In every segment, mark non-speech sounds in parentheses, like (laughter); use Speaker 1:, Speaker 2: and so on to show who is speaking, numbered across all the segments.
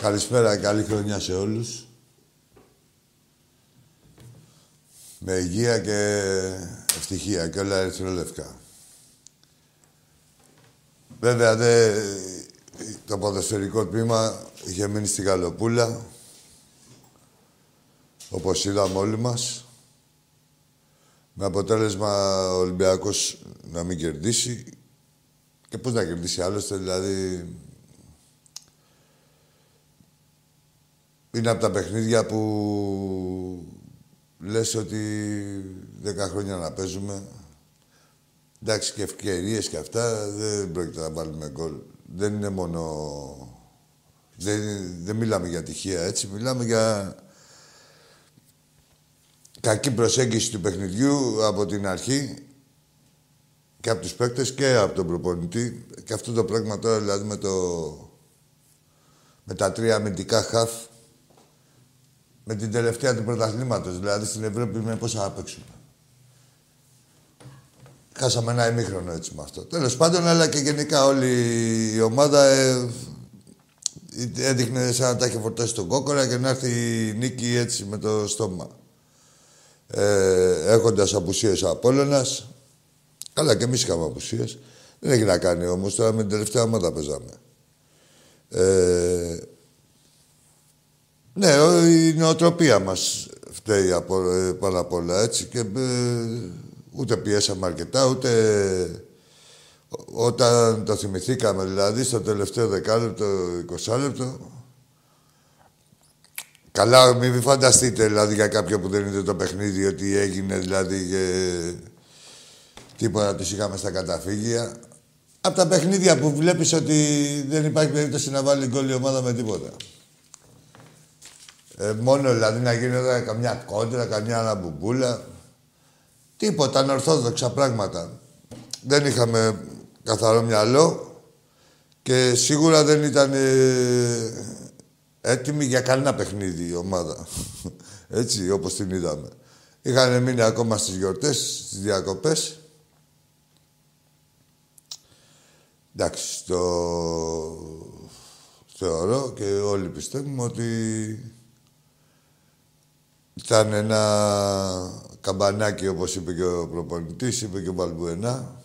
Speaker 1: Καλησπέρα, καλή χρονιά σε όλους. Με υγεία και ευτυχία και όλα ερυθρόλευκα. Βέβαια, δε, το ποδοσφαιρικό τμήμα είχε μείνει στην Καλοπούλα, όπως είδαμε όλοι μας. Με αποτέλεσμα ο Ολυμπιακός να μην κερδίσει. Και πώς να κερδίσει άλλωστε, δηλαδή Είναι από τα παιχνίδια που λες ότι δέκα χρόνια να παίζουμε. Εντάξει και ευκαιρίες και αυτά δεν πρόκειται να βάλουμε γκολ. Δεν είναι μόνο... Δεν, δεν μιλάμε για τυχαία έτσι, μιλάμε για κακή προσέγγιση του παιχνιδιού από την αρχή και από τους παίκτες και από τον προπονητή. Και αυτό το πράγμα τώρα δηλαδή με, το, με τα τρία αμυντικά χαφ με την τελευταία του πρωταθλήματος. Δηλαδή στην Ευρώπη με πόσα θα παίξουμε. Χάσαμε ένα ημίχρονο έτσι με αυτό. Τέλος πάντων, αλλά και γενικά όλη η ομάδα ε, έδειχνε σαν να τα έχει φορτώσει τον κόκορα και να έρθει η νίκη έτσι με το στόμα. Ε, έχοντας απουσίες ο Απόλλωνας. Καλά και εμείς είχαμε απουσίες. Δεν έχει να κάνει όμως, τώρα με την τελευταία ομάδα παίζαμε. Ε, ναι, η νοοτροπία μας φταίει από, ε, πάνω απ' όλα, έτσι. Και ε, ούτε πιέσαμε αρκετά, ούτε όταν το θυμηθήκαμε, δηλαδή, στο τελευταίο δεκάλεπτο, 20 λεπτό, Καλά, μην φανταστείτε, δηλαδή, για κάποιον που δεν είδε το παιχνίδι, ότι έγινε, δηλαδή, και τίποτα τους είχαμε στα καταφύγια. Από τα παιχνίδια που βλέπεις ότι δεν υπάρχει περίπτωση να βάλει γκολ η ομάδα με τίποτα. Ε, μόνο δηλαδή να γίνει εδώ καμιά κόντρα, καμιά αναμπουμπούλα. Τίποτα, ανορθόδοξα πράγματα. Δεν είχαμε καθαρό μυαλό και σίγουρα δεν ήταν ε, έτοιμη για κανένα παιχνίδι η ομάδα. (laughs) Έτσι, όπως την είδαμε. Είχαν μείνει ακόμα στις γιορτές, στις διακοπές. Εντάξει, το θεωρώ και όλοι πιστεύουμε ότι ήταν ένα καμπανάκι, όπως είπε και ο προπονητής, είπε και ο Βαλμπουενά.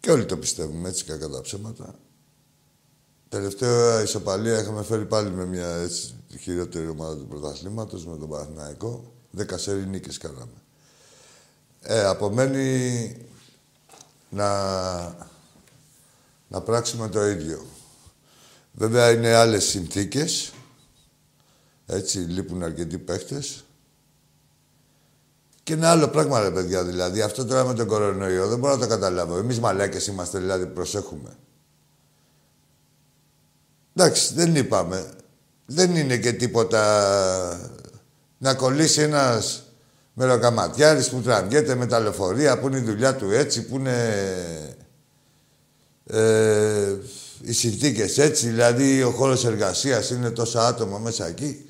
Speaker 1: Και όλοι το πιστεύουμε, έτσι, κακά τα ψέματα. Τελευταία ισοπαλία είχαμε φέρει πάλι με μια έτσι, χειρότερη ομάδα του πρωταθλήματος, με τον Παναθηναϊκό. Δέκα σέρι νίκες κάναμε. Ε, απομένει να, να πράξουμε το ίδιο. Βέβαια είναι άλλες συνθήκες. Έτσι, λείπουν αρκετοί παίχτες. Και ένα άλλο πράγμα, ρε παιδιά, δηλαδή. Αυτό τώρα με τον κορονοϊό δεν μπορώ να το καταλάβω. Εμείς μαλάκες είμαστε, δηλαδή, προσέχουμε. Εντάξει, δεν είπαμε. δεν είναι και τίποτα να κολλήσει ένας μεροκαματιάρης που τραβιέται με τα λεωφορεία, που είναι η δουλειά του έτσι, που είναι ε, οι συνθήκες έτσι, δηλαδή ο χώρος εργασίας είναι τόσα άτομα μέσα εκεί.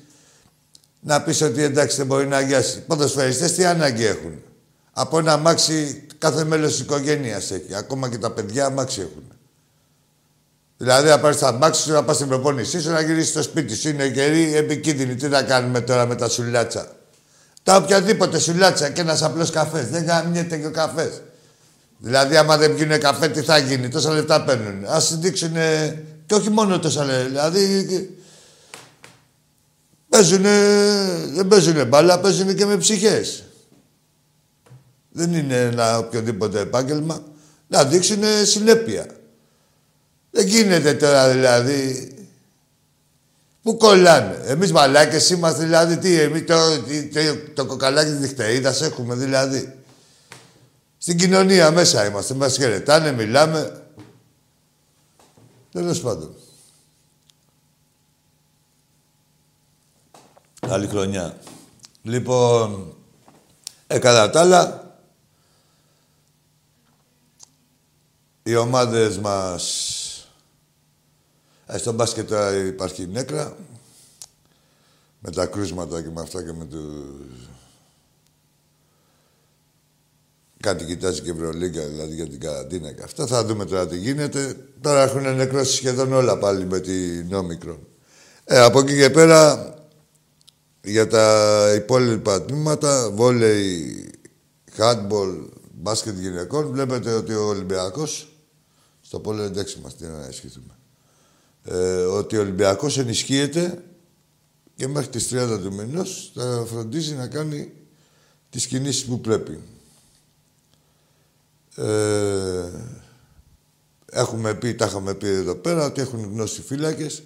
Speaker 1: Να πεις ότι εντάξει δεν μπορεί να αγιάσει. Ποδοσφαιριστές τι ανάγκη έχουν; Από ένα αμάξι κάθε μέλος της οικογένειας έχει. Ακόμα και τα παιδιά αμάξι έχουν. Δηλαδή, να πάρεις τα αμάξι σου, να πας στην προπόνησή σου, να γυρίσεις στο σπίτι σου. Είναι καιρή επικίνδυνη. Τι να κάνουμε τώρα με τα σουλάτσα. Τα οποιαδήποτε σουλάτσα και ένας απλός καφές. Δεν γαμιέται και ο καφές. Δηλαδή, άμα δεν πίνουν καφέ, τι θα γίνει; Τόσα λεπτά παίρνουν. Α δείξουν. Και όχι μόνο τόσα λεπτά. Δηλαδή. Παίζουνε, δεν παίζουν μπάλα, παίζουν και με ψυχές. Δεν είναι ένα οποιοδήποτε επάγγελμα. Να δείξουν συνέπεια. Δεν γίνεται τώρα δηλαδή. Πού κολλάνε. Εμείς μαλάκες είμαστε δηλαδή. Τι, εμείς το, το, το κοκαλάκι της νυχτερίδας έχουμε δηλαδή. Στην κοινωνία μέσα είμαστε. Μας χαιρετάνε, μιλάμε. Τέλος πάντων. Καλή χρονιά. Λοιπόν, ε, κατά τα άλλα, οι ομάδες μας ε, στο μπάσκετ τώρα υπάρχει νέκρα. Με τα κρούσματα και με αυτά και με τους... Κάτι κοιτάζει και Ευρωλίγκα, δηλαδή για την καραντίνα και αυτά. Θα δούμε τώρα τι γίνεται. Τώρα έχουν νεκρώσει σχεδόν όλα πάλι με την Όμικρο. Ε, από εκεί και πέρα, για τα υπόλοιπα τμήματα, βόλεϊ, handball, μπάσκετ γυναικών, βλέπετε ότι ο Ολυμπιακός στο πόλο εντάξει μας, τι να ισχυθούμε ε, ότι ο Ολυμπιακός ενισχύεται και μέχρι τις 30 του μηνός θα φροντίζει να κάνει τις κινήσεις που πρέπει. Ε, έχουμε πει, τα είχαμε πει εδώ πέρα, ότι έχουν γνώσει φύλακες.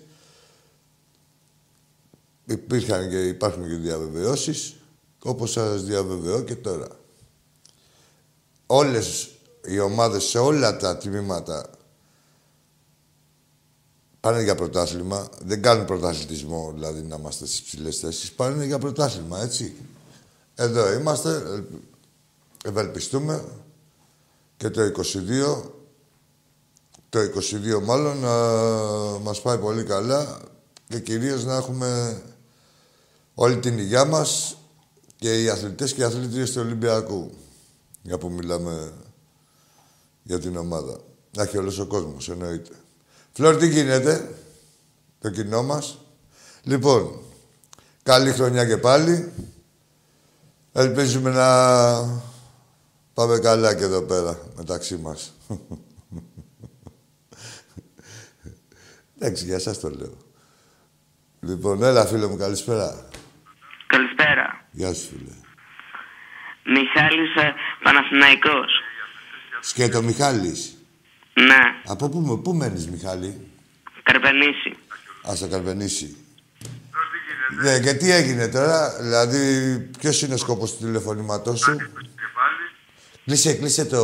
Speaker 1: Υπήρχαν και υπάρχουν και διαβεβαιώσεις, όπως σας διαβεβαιώ και τώρα. Όλες οι ομάδες σε όλα τα τμήματα πάνε για πρωτάθλημα. Δεν κάνουν πρωταθλητισμό, δηλαδή να είμαστε στις ψηλές θέσεις. Πάνε για πρωτάθλημα, έτσι. Εδώ είμαστε. Ευελπιστούμε και το 22 το 22 μάλλον να μας πάει πολύ καλά και κυρίως να έχουμε όλη την υγειά μας και οι αθλητές και οι αθλήτριες του Ολυμπιακού. Για που μιλάμε για την ομάδα. Να έχει όλος ο κόσμος, εννοείται. Φλόρ, τι γίνεται, το κοινό μας; Λοιπόν, καλή χρονιά και πάλι. Ελπίζουμε να πάμε καλά και εδώ πέρα, μεταξύ μας. (laughs) Εντάξει, για σας το λέω. Λοιπόν, έλα φίλε μου, καλησπέρα.
Speaker 2: Καλησπέρα.
Speaker 1: Γεια σου φίλε.
Speaker 2: Μιχάλης ε, Παναθηναϊκός.
Speaker 1: Σκέτο Μιχάλης.
Speaker 2: Ναι.
Speaker 1: Από πού, πού μένεις, Μιχάλη;
Speaker 2: Καρπενήσι.
Speaker 1: Α, στο Καρπενήσι. Ναι, και τι έγινε τώρα, δηλαδή, ποιος είναι ο σκόπος του τηλεφωνήματός σου; Κλείσε, κλείσε το...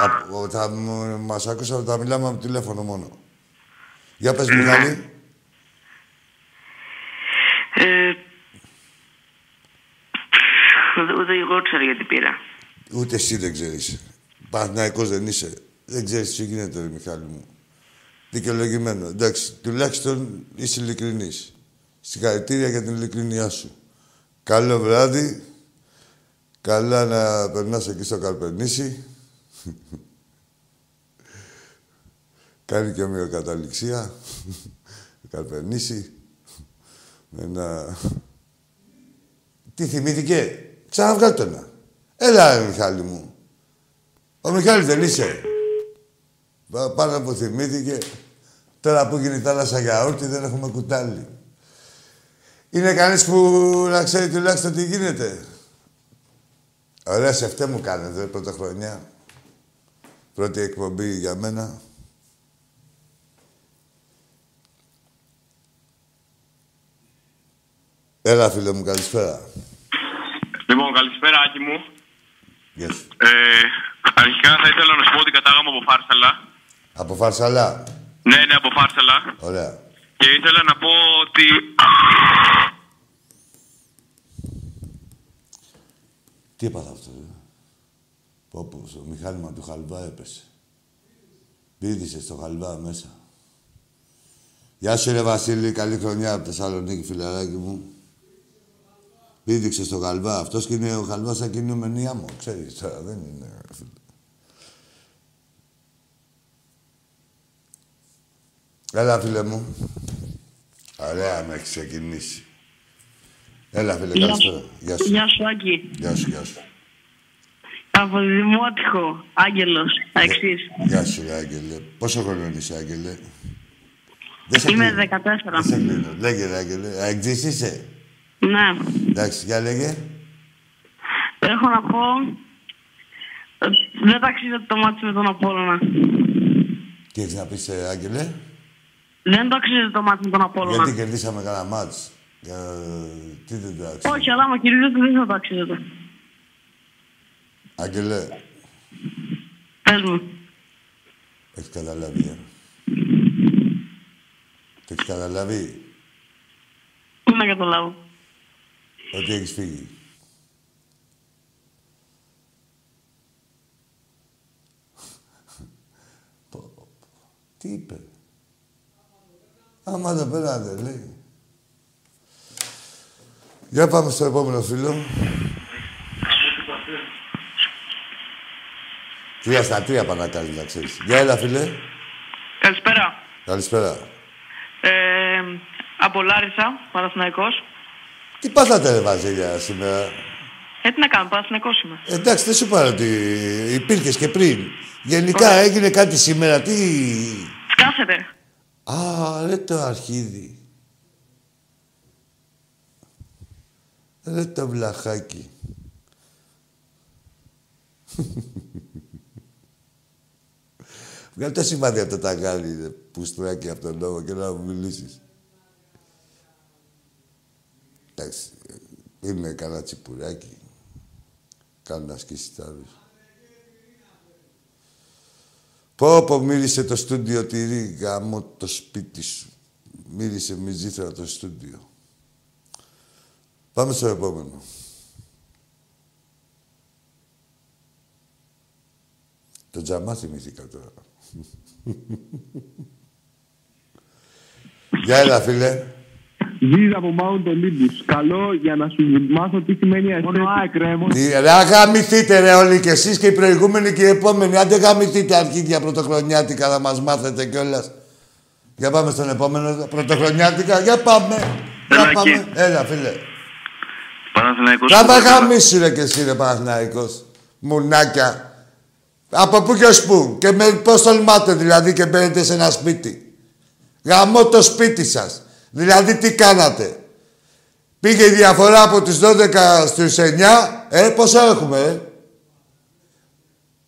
Speaker 1: Α, θα μας άκουσα, θα μιλάμε από τηλέφωνο μόνο. Για πες, Μιχάλη.
Speaker 2: Ε, ούτε εγώ ξέρω γιατί πήρα.
Speaker 1: Ούτε εσύ δεν ξέρεις. Παναθηναϊκός δεν είσαι. Δεν ξέρεις τι γίνεται, ρε Μιχάλη μου. Δικαιολογημένο. Εντάξει, τουλάχιστον είσαι ειλικρινής. Συγχαρητήρια για την ειλικρινιά σου. Καλό βράδυ. Καλά να περνάς εκεί στο Καρπενήσι. (laughs) Κάνει και μια καταληξία. (laughs) Καρπενήσι. Με ένα... Τι θυμήθηκε; Ξαναβγάλ' το να. Έλα, Μιχάλη μου. Ο Μιχάλης δεν είσαι. Πάνω που θυμήθηκε. Τώρα που γίνει η θάλασσα γιαούρτι δεν έχουμε κουτάλι. Είναι κανείς που να ξέρει τουλάχιστον τι γίνεται. Ωραία, σε αυτέ μου κάνετε πρώτα χρονιά. Πρώτη εκπομπή για μένα. Έλα, φίλε μου, καλησπέρα.
Speaker 3: Λοιπόν, καλησπέρα, Άκη μου.
Speaker 1: Yes.
Speaker 3: Ε, αρχικά θα ήθελα να σου πω ότι κατάγαμε από Φάρσαλα.
Speaker 1: Από Φαρσαλά.
Speaker 3: Ναι, ναι, από Φάρσαλα.
Speaker 1: Ωραία.
Speaker 3: Και ήθελα να πω ότι...
Speaker 1: Τι έπαθα αυτό, ρε. Πω, πω, στο μηχάνημα του χαλβά έπεσε. Πήδησε στο χαλβά μέσα. Γεια σου, ρε Βασίλη. Καλή χρονιά από Θεσσαλονίκη, φιλαράκι μου. Πήδηξε στο χαλβά. Αυτός και είναι ο χαλβάς σαν κινούμενη μου. Ξέρεις τώρα, δεν είναι. ρε φίλε. Έλα, φίλε μου. Ωραία, με έχεις ξεκινήσει. Έλα, φίλε,
Speaker 2: Γεια
Speaker 1: καλησπέρα.
Speaker 2: σου.
Speaker 1: Γεια σου.
Speaker 2: Γεια σου, Άκη.
Speaker 1: Γεια σου, γεια σου.
Speaker 2: Από Δημότυχο, Άγγελος, εξής.
Speaker 1: Γεια σου, ρε Άγγελε. Πόσο χρόνο είσαι, Άγγελε; Δεν σε
Speaker 2: Είμαι
Speaker 1: κλείνω.
Speaker 2: 14.
Speaker 1: Δεν σε κλείνω. Λέγε, ρε Άγγελε. Α, Εκτζής είσαι.
Speaker 2: Ναι.
Speaker 1: Εντάξει, για λέγε.
Speaker 2: Έχω να πω... ότι Δεν ταξίζεται το μάτι με τον Απόλλωνα.
Speaker 1: Τι έχεις να πεις, ε, Άγγελε;
Speaker 2: Δεν το αξίζει το μάτι με τον Απόλλωνα.
Speaker 1: Γιατί κερδίσαμε κανένα μάτς; Για... Τι δεν το άξιζε;
Speaker 2: Όχι, αλλά άμα κερδίζετε δεν θα το αξίζετε.
Speaker 1: Άγγελε,
Speaker 2: Πες μου.
Speaker 1: έχεις καταλάβει, ε; Το έχεις καταλάβει;
Speaker 2: Τι να καταλάβω.
Speaker 1: Ότι έχεις φύγει. Πω, πω. Τι είπε. Άμα το πέρατε, λέει. Για πάμε στο επόμενο φίλο. Τρία στα τρία πάνε να κάνεις, να ξέρεις. Για έλα, φίλε.
Speaker 2: Καλησπέρα.
Speaker 1: Καλησπέρα.
Speaker 2: Ε, από Λάρισα, Παναθηναϊκός.
Speaker 1: Τι πάθατε, ρε Βαζίλια, σήμερα;
Speaker 2: Ε, τι να κάνω, Παναθηναϊκός είμαι.
Speaker 1: Εντάξει, δεν σου είπα ότι υπήρχες και πριν. Γενικά έγινε κάτι σήμερα. Τι;
Speaker 2: Σκάσετε.
Speaker 1: Α, ρε το αρχίδι. Ρε το βλαχάκι. (laughs) Βγάλε το σημάδι από το ταγκάλι, ρε, πουστράκι από τον λόγο και να μου μιλήσεις. Εντάξει, είναι κανένα τσιπουράκι. Κάνω να ασκήσεις τα άλλους. Πω πω μύρισε το στούντιο τυρί, γάμο το σπίτι σου. Μύρισε μυζήθρα το στούντιο. Πάμε στο επόμενο. Το τζαμά θυμήθηκα τώρα. (laughs) Γεια έλα, φίλε.
Speaker 4: Γύρω από Mount Olympus. Καλό για να σου μάθω τι σημαίνει αστέρι. Μόνο ΑΕΚ, ρε. Μόνο...
Speaker 1: Τι, ρε, αγαμηθείτε ρε όλοι και εσείς και οι προηγούμενοι και οι επόμενοι. Άντε γαμηθείτε αρχίδια πρωτοχρονιάτικα θα μας μάθετε κιόλας. Για πάμε στον επόμενο πρωτοχρονιάτικα. Για πάμε. Για
Speaker 3: Έλα,
Speaker 1: πάμε.
Speaker 3: εκεί.
Speaker 1: Έλα, φίλε.
Speaker 3: Παναθηναϊκός.
Speaker 1: Θα τα γαμίσου ρε και εσύ ρε Παναθηναϊκός. Μουνάκια. Από πού και ως πού. Και με πώς τολμάτε δηλαδή και μπαίνετε σε ένα σπίτι. Γαμώ το σπίτι σας. Δηλαδή τι κάνατε; Πήγε η διαφορά από τους 12 στους 9. Ε, πόσο έχουμε, ε;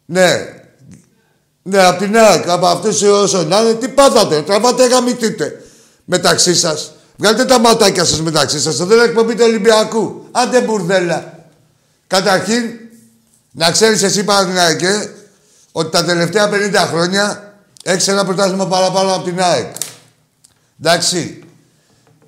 Speaker 1: Ναι. Ναι, από την ΑΕΚ, από αυτούς όσο να είναι, τι πάθατε. Τραβάτε, γαμηθείτε. Μεταξύ σας. Βγάλτε τα ματάκια σας μεταξύ σας. Δεν εκπομπή του Ολυμπιακού. Άντε μπουρδέλα. Καταρχήν, να ξέρεις εσύ Παναθηναϊκέ, ότι τα τελευταία 50 χρόνια έχεις ένα πρωτάθλημα παραπάνω από την ΑΕΚ. Εντάξει.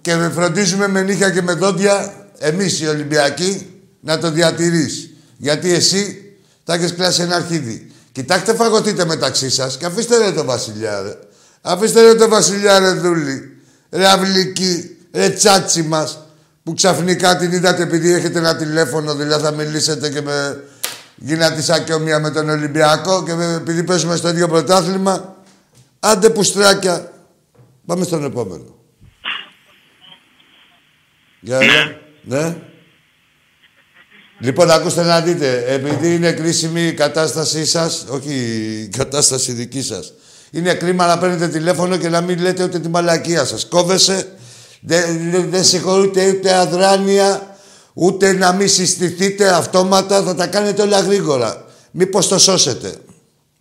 Speaker 1: Και με φροντίζουμε με νύχια και με δόντια, εμείς οι Ολυμπιακοί, να το διατηρείς. Γιατί εσύ θα έχεις κλάσει ένα αρχίδι. Κοιτάξτε φαγωτείτε μεταξύ σας και αφήστε ρε το βασιλιά, ρε. Αφήστε ρε το βασιλιά, ρε δούλη. Ρε αυλική, ρε τσάτσι μας. Που ξαφνικά την είδατε επειδή έχετε ένα τηλέφωνο, δηλαδή θα μιλήσετε και με... Γίνατε σαν και ομοία με τον Ολυμπιακό και με... επειδή παίζουμε στο ίδιο πρωτάθλημα. Άντε πουστράκια. Πάμε στον επόμενο. Για έλα. Ναι. Λοιπόν, ακούστε να δείτε. Επειδή είναι κρίσιμη η κατάστασή σας, όχι η κατάσταση δική σας, είναι κρίμα να παίρνετε τηλέφωνο και να μην λέτε ούτε τη μαλακία σας. Κόβεσαι, δεν δεν- δεν συγχωρείτε ούτε αδράνεια, ούτε να μην συστηθείτε αυτόματα, θα τα κάνετε όλα γρήγορα. Μήπως το σώσετε.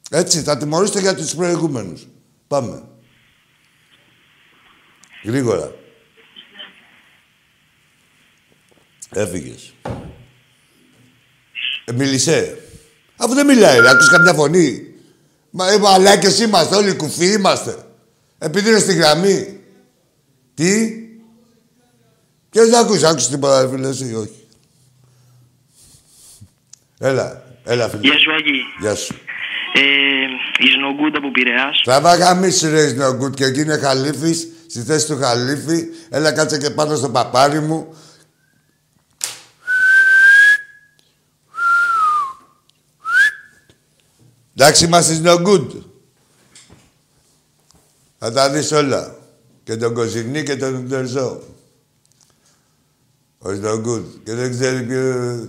Speaker 1: Έτσι, θα τιμωρήσετε για τους προηγούμενους. Πάμε. Γρήγορα. Έφυγες. Ε, μίλησε. Αφού δεν μιλάει, ρε, ακούς καμιά φωνή. Μα ε, μαλάκες είμαστε, όλοι κουφοί είμαστε. Επειδή είναι στη γραμμή. Τι; Ποιος δεν ακούσει, άκουσες τίποτα, ρε φίλε, εσύ, όχι. Έλα, έλα, φίλε.
Speaker 5: Γεια σου, Άγγι.
Speaker 1: Γεια σου.
Speaker 5: Ε, είσαι νογκούντα από Πειραιάς.
Speaker 1: Τραβά γαμίσου ρε είναι ο Γκουτ και εκεί είναι χαλίφης, στη θέση του χαλίφη. Έλα κάτσε και πάνω στο παπάρι μου. Εντάξει, είμαστε no good. Θα τα δεις όλα. Και τον Κοζινή και τον Τερζό. Ο no good. Και δεν ξέρει ποιο...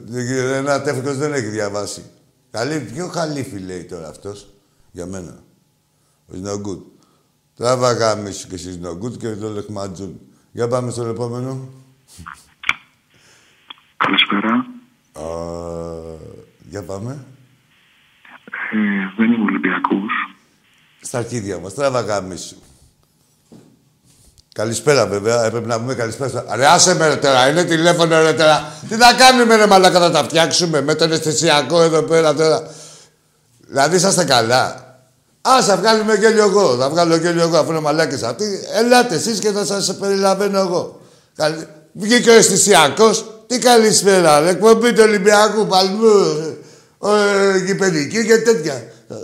Speaker 1: δεν ξέρει, Ένα τεύχος δεν έχει διαβάσει. Καλή, ποιο χαλίφι λέει τώρα αυτός. Για μένα. Ο no good. Τράβα γάμισου και εσείς no good και το λεχματζούν. Για πάμε στο επόμενο.
Speaker 3: Καλησπέρα.
Speaker 1: Α, για πάμε.
Speaker 3: Ε, δεν είμαι Ολυμπιακός.
Speaker 1: Στα αρχίδια μας. Τράβα γάμισου. Καλησπέρα βέβαια. Έπρεπε να πούμε καλησπέρα. Ρε άσε με ρε τώρα. Είναι τηλέφωνο ρε τώρα. Τι θα κάνουμε ρε μαλάκα να τα φτιάξουμε με τον αισθησιακό εδώ πέρα τώρα. Δηλαδή είσαστε καλά. Α, θα βγάλουμε γέλιο εγώ. Θα βγάλω γέλιο εγώ αφού είναι μαλάκες αυτοί. Ελάτε εσείς και θα σας περιλαβαίνω εγώ. Καλη... Βγήκε ο αισθησιακός. Τι καλησπέρα ρε. Εκπομπή του Ολυμπιακού Παλμού. Ε, γηπαιδική και τέτοια. Ε,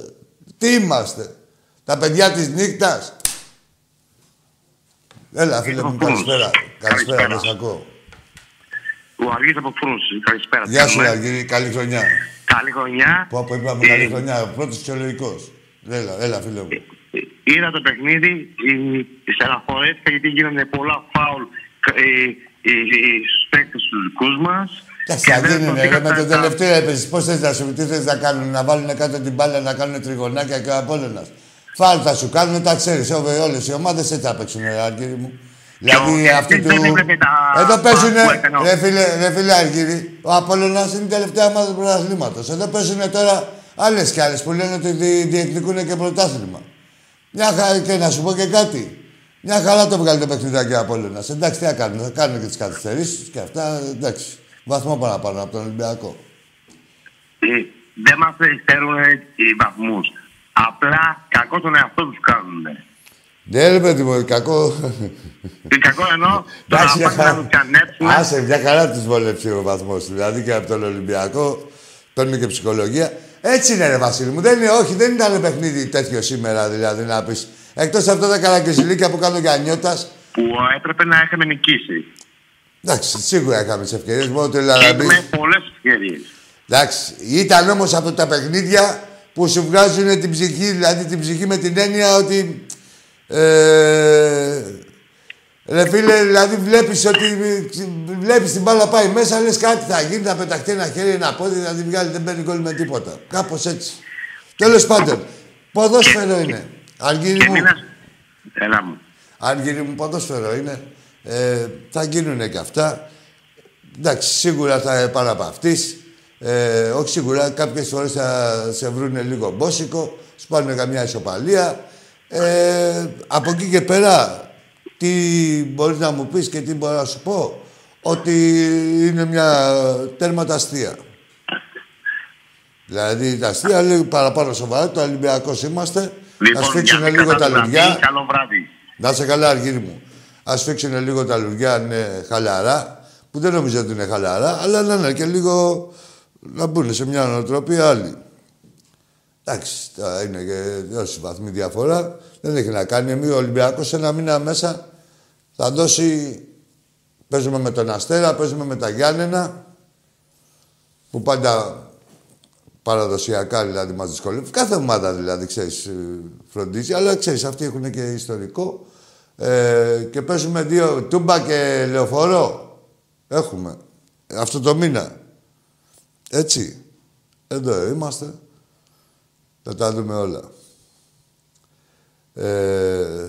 Speaker 1: Τι είμαστε. Τα παιδιά της νύχτας. Έλα, φίλε μου, καλησπέρα. Καλησπέρα, μες σ' ακούω.
Speaker 3: Ο Αργής από Φρούση. Καλησπέρα.
Speaker 1: Γεια σου,
Speaker 3: Θέλουμε.
Speaker 1: Αργύρη, καλή χρονιά.
Speaker 3: Καλή χρονιά.
Speaker 1: Πω, πω, είπαμε καλή χρονιά. Πρώτος και ο λογικός. Έλα, έλα, φίλε μου.
Speaker 3: Ε, Είδα το παιχνίδι, η- στεναχωρέθηκα γιατί γίνανε πολλά φάουλ ε, ε, ε, στους παίκτες τους δικούς μας.
Speaker 1: Εντάξει,
Speaker 3: Και
Speaker 1: θα
Speaker 3: δεν
Speaker 1: γίνουνε, ρε,
Speaker 3: σωθήκαν
Speaker 1: με το
Speaker 3: τα-
Speaker 1: τελευταίο έπαιζες. Πώς θες να σου, τι θες να κάνουν, να βάλουν κάτω την μπάλα, να κάνουν τριγωνάκια και ο Απόλλωνας. Φάλ θα σου κάνουν, τα ξέρεις. Ω, Όλες οι ομάδες έτσι θα παίξουν, ρε, Αργύρη μου. Δηλαδή,
Speaker 3: ο
Speaker 1: αυτοί του...
Speaker 3: Τερζής δεν έβλεπε τα
Speaker 1: Εδώ παίζουνε,
Speaker 3: που έκανε ο-
Speaker 1: ρε φίλε, ρε φίλε Αργύρη, ο Απόλλωνας είναι η τελευταία ομάδα του πρωταθλήματος. Εδώ παίζουνε τώρα άλλες κι άλλες που λένε ότι δι- διεκδικούν και πρωτάθλημα. Μια χαρά και να σου πω και κάτι. Μια χαρά το βγάλει το παιχνιδάκι ο Απόλλωνας. Εντάξει, τι θα κάνουν, θα κάνουν και τις καθυστερήσεις και αυτά, εντάξει. Βαθμό παραπάνω από τον Ολυμπιακό.
Speaker 3: Ε, δεν μας φέρουν οι βαθμούς. Απλά κακό τον εαυτό τους κάνουν.
Speaker 1: Ναι, ρε παιδί μου, κακό.
Speaker 3: Και κακό εννοώ το να
Speaker 1: Εντάξει, μια
Speaker 3: πάνε να
Speaker 1: χαρά.
Speaker 3: τους κανέψουν.
Speaker 1: Άσε, μια χαρά τους βολεύσει ο βαθμός. Δηλαδή και από τον Ολυμπιακό παίρνουν και ψυχολογία. Έτσι είναι, ρε Βασίλη μου. Δεν είναι, όχι, δεν ήταν παιχνίδι τέτοιο σήμερα, δηλαδή να πεις. Εκτός από τα καρακιζιλίκια που κάνω για νιώτας.
Speaker 3: που έπρεπε να είχαμε νικήσει.
Speaker 1: Εντάξει, σίγουρα είχαμε τις ευκαιρίες. Μόνο το
Speaker 3: Και
Speaker 1: Λαραμπή.
Speaker 3: έχουμε πολλές ευκαιρίες.
Speaker 1: Εντάξει, ήταν όμως από τα παιχνίδια που σου βγάζουν την ψυχή, δηλαδή την ψυχή με την έννοια ότι. Ε, ρε φίλε, δηλαδή βλέπεις ότι βλέπεις την μπάλα πάει μέσα, λες κάτι θα γίνει, θα πεταχτεί ένα χέρι, ένα πόδι, θα την βγάλει, δεν παίρνει γκολ με τίποτα. Κάπως έτσι. Τέλος πάντων, ποδόσφαιρο είναι. Αργύρι
Speaker 3: Και
Speaker 1: μου,
Speaker 3: μην ας- Έλα μου.
Speaker 1: Αργύρι μου, ποδόσφαιρο είναι. Ε, θα γίνουν και αυτά. Εντάξει, σίγουρα θα παραπαυτείς. Ε, όχι σίγουρα, κάποιες φορές θα σε βρούνε λίγο μπόσικο, σου πάρουν καμιά ισοπαλία. Ε, από εκεί και πέρα, τι μπορείς να μου πεις και τι μπορώ να σου πω, ότι είναι μια τέρματα αστεία. Δηλαδή τα αστεία λίγο παραπάνω σοβαρά, το Ολυμπιακός είμαστε. να
Speaker 3: Λοιπόν,
Speaker 1: σφίξουν
Speaker 3: για
Speaker 1: λίγο τα
Speaker 3: καταδραμή,
Speaker 1: λουριά.
Speaker 3: Καλό βράδυ.
Speaker 1: Να είσαι καλά, Αργύρι μου. Α φίξουν λίγο τα λουριά, αν είναι χαλαρά, που δεν νομίζω ότι είναι χαλαρά, αλλά να είναι και λίγο να μπουν σε μια νοοτροπία άλλη. Εντάξει, τώρα είναι και τόση βαθμή διαφορά. Δεν έχει να κάνει. Εμείς ο Ολυμπιακός ένα μήνα μέσα θα δώσει. Παίζουμε με τον Αστέρα, παίζουμε με τα Γιάννενα, που πάντα παραδοσιακά δηλαδή μας δυσκολεύει. Κάθε ομάδα δηλαδή, ξέρεις, ε, φροντίζει, αλλά ξέρεις, αυτοί έχουν και ιστορικό. Ε, και παίζουμε δύο, τούμπα και λεωφορώ. Έχουμε. Αυτό το μήνα. Έτσι. Εδώ είμαστε. Θα τα δούμε όλα. Ε,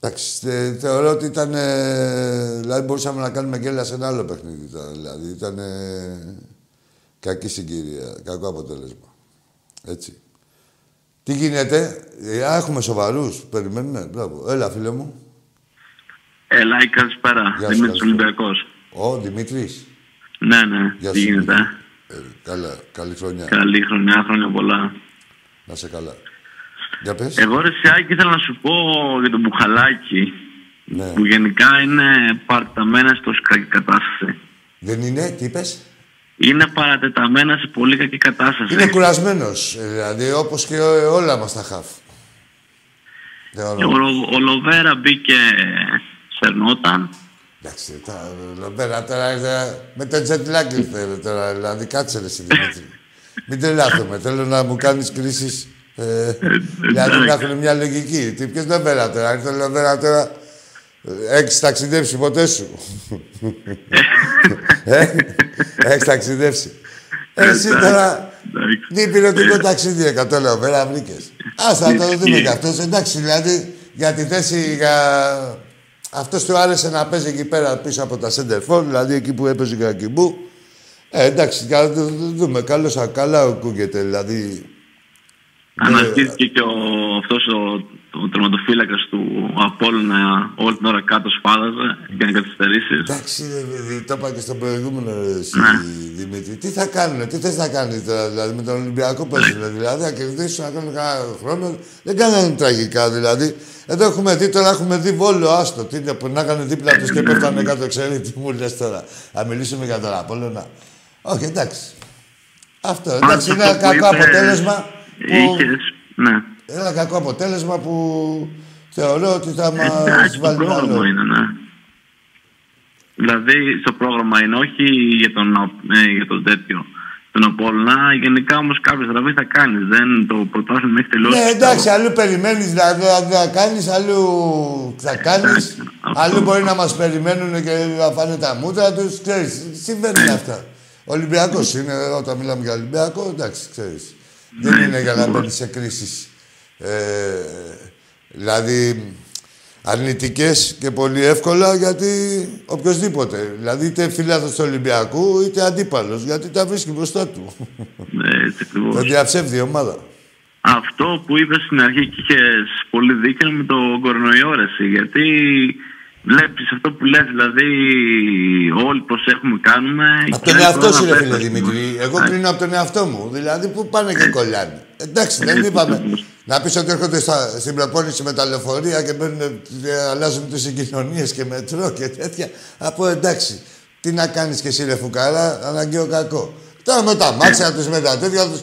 Speaker 1: εντάξει, θε- θεωρώ ότι ήταν... ε, δηλαδή μπορούσαμε να κάνουμε γκέλα σε ένα άλλο παιχνίδι. Ήταν, δηλαδή ήταν ε, κακή συγκυρία, κακό αποτέλεσμα. Έτσι. Τι γίνεται, ε, α, έχουμε σοβαρούς, περιμένουμε, μπράβο. Έλα, φίλε μου.
Speaker 5: Έλα, η καλησπέρα.
Speaker 1: Γεια σου,
Speaker 5: Δημήτρης
Speaker 1: καλησπέρα.
Speaker 5: Ολυμπιακός.
Speaker 1: Ο Δημήτρης.
Speaker 5: Ναι, ναι.
Speaker 1: Γεια
Speaker 5: Τι
Speaker 1: σου,
Speaker 5: γίνεται;
Speaker 1: Δημήτρη. Ε, καλά, καλή χρονιά.
Speaker 5: Καλή χρονιά, χρόνια πολλά.
Speaker 1: Να σε καλά. Για πες.
Speaker 5: Εγώ ρε Σιάκη ήθελα να σου πω για τον Μπουχαλάκη
Speaker 1: Ναι.
Speaker 5: που γενικά είναι παρατεταμένα στο κακή κατάσταση.
Speaker 1: Δεν είναι, τι είπες;
Speaker 5: Είναι παρατεταμένα σε πολύ κακή κατάσταση.
Speaker 1: Είναι κουρασμένος, ε, δηλαδή όπως και ό- όλα μας τα χαφ. Θεωρώ.
Speaker 5: Και Ο, Λο- ο Λοβέρα μπήκε, σερνόταν.
Speaker 1: Εντάξει, τα Λομπέρα τώρα ήρθε με το jet lag ήρθε τώρα, δηλαδή κάτσε ρε (laughs) εσύ Δημήτρη. Μην τρελάθουμε, θέλω να μου κάνεις κρίσεις, ε, δηλαδή να έχουν μια λογική. Τι ποιος Λομπέρα τώρα, ήρθε ο Λομπέρα τώρα, ε, έχεις ταξιδέψει ποτέ σου; (laughs) ε, έχεις ταξιδέψει. Εσύ τώρα,
Speaker 5: Εντάξει.
Speaker 1: τι πιλωτικό ταξίδι εκατό Λομπέρα βρήκες. Ας θα το δούμε κι αυτός, εντάξει, δηλαδή για τη θέση, για... Αυτός του άρεσε να παίζει εκεί πέρα πίσω από τα center for, δηλαδή εκεί που έπαιζε ο Κακιμπού. Ε, εντάξει, για να το δούμε. Καλώς καλά ακούγεται, δηλαδή.
Speaker 5: Αναστήθηκε και ο, αυτός ο, ο τερματοφύλακας του Απόλλωνα όλη την ώρα κάτω σφάδαζε, έκανε καθυστερήσεις.
Speaker 1: Εντάξει, ρε, παιδί, το είπα και στο προηγούμενο ρε, εσύ, Δημήτρη. Τι θα κάνουν, τι θες να κάνεις τώρα, δηλαδή με τον Ολυμπιακό παίζουν, δηλαδή να κερδίσουν, να κάνουν κανένα χρόνο. Δεν κάνανε τραγικά, δηλαδή. Εδώ έχουμε δει, τώρα έχουμε δει Βόλο, άστο. Τι είναι, που να έκανε δίπλα τους και πέφτανε κάτω, ξέρει τι μου λες τώρα. Να μιλήσουμε για τον Απόλλωνα. Όχι, εντάξει. Αυτό, εντάξει, είναι ένα
Speaker 5: Αυτό που
Speaker 1: κακό
Speaker 5: είπε,
Speaker 1: αποτέλεσμα που...
Speaker 5: Είχες, ναι.
Speaker 1: Ένα κακό αποτέλεσμα που θεωρώ ότι θα μας
Speaker 5: Εντάξει, το
Speaker 1: βάλει
Speaker 5: πρόγραμμα
Speaker 1: άλλο.
Speaker 5: είναι, ναι. Δηλαδή, στο πρόγραμμα είναι όχι για τον, ε, για τον τέτοιο. Τον Απόλλωνα, γενικά όμως κάποια στραβή θα κάνεις. Δεν το προτάσουν μέχρι τελειώσει.
Speaker 1: Ναι, εντάξει, αλλού περιμένεις δηλαδή να κάνεις, αλλού θα κάνεις.
Speaker 5: αυτό.
Speaker 1: Αλλού μπορεί να μας περιμένουν και να φάνε τα μούτρα τους. Ξέρεις, συμβαίνουν αυτά. Ο Ολυμπιακός είναι, όταν μιλάμε για Ολυμπιακό, εντάξει, ξέρεις. Δεν είναι για να μπαίνεις σε κρίσεις. Ε, δηλαδή, αρνητικές και πολύ εύκολα γιατί οποιοδήποτε. Δηλαδή, είτε φίλαθος του Ολυμπιακού, είτε αντίπαλος, γιατί τα βρίσκει μπροστά του.
Speaker 5: Ναι, έτσι ακριβώς.
Speaker 1: Το διαψεύδει η ομάδα.
Speaker 5: Αυτό που είπες στην αρχή και είχες πολύ δίκιο με το κορονοϊό, ρε, εσύ, γιατί βλέπεις αυτό που λες, δηλαδή όλοι προσέχουμε, κάνουμε...
Speaker 1: Από
Speaker 5: και
Speaker 1: τον εαυτό
Speaker 5: τώρα
Speaker 1: σου, ρε φίλε
Speaker 5: πέφτει.
Speaker 1: Δημήτρη. Εγώ
Speaker 5: Ναι.
Speaker 1: κρίνω από τον εαυτό μου. Δηλαδή, πού πάνε και κολλάνε. Εντάξει, δεν
Speaker 5: Έτσι,
Speaker 1: είπαμε.
Speaker 5: Ακριβώς.
Speaker 1: Να πεις ότι έρχονται στα, στην προπόνηση με τα λεωφορεία και μπαίνουν, ε, αλλάζουν τις συγκοινωνίες και μετρό και τέτοια. Από εντάξει, τι να κάνεις και εσύ ρε φουκαρά, αναγκαίο κακό. Τώρα με τα μάτια τους, με τα τέτοια τους,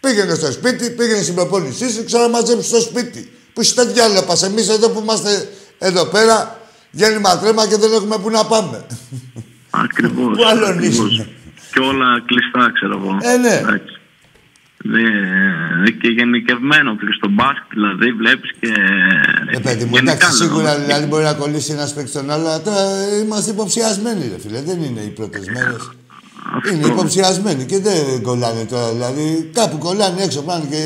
Speaker 1: πήγαινε στο σπίτι, πήγαινε στην προπόνησή σου, ξαναμαζέψει στο σπίτι. Που είσαι τα διάλογα, εμείς εδώ που είμαστε εδώ πέρα, γέννημα τρέμα και δεν έχουμε που να πάμε.
Speaker 5: Ακριβώς.
Speaker 1: Πού άλλο
Speaker 5: ακριβώς.
Speaker 1: νήσουν.
Speaker 5: Και όλα κλειστά, ξέρω εγώ.
Speaker 1: Ε, ναι.
Speaker 5: Εντάξει. Δε- και γενικευμένο και στο μπάσκετ, δηλαδή βλέπεις και.
Speaker 1: Ε, παιδί μου,
Speaker 5: γενικά,
Speaker 1: εντάξει,
Speaker 5: λέω,
Speaker 1: σίγουρα
Speaker 5: δηλαδή,
Speaker 1: δηλαδή μπορεί να κολλήσει ένας παίκτης στον άλλο, αλλά τώρα είμαστε υποψιασμένοι, ρε φίλε. Δεν είναι οι πρώτες μέρες.
Speaker 5: αυτό.
Speaker 1: Είναι υποψιασμένοι και δεν κολλάνε τώρα. Δηλαδή κάπου κολλάνε έξω πάνε και.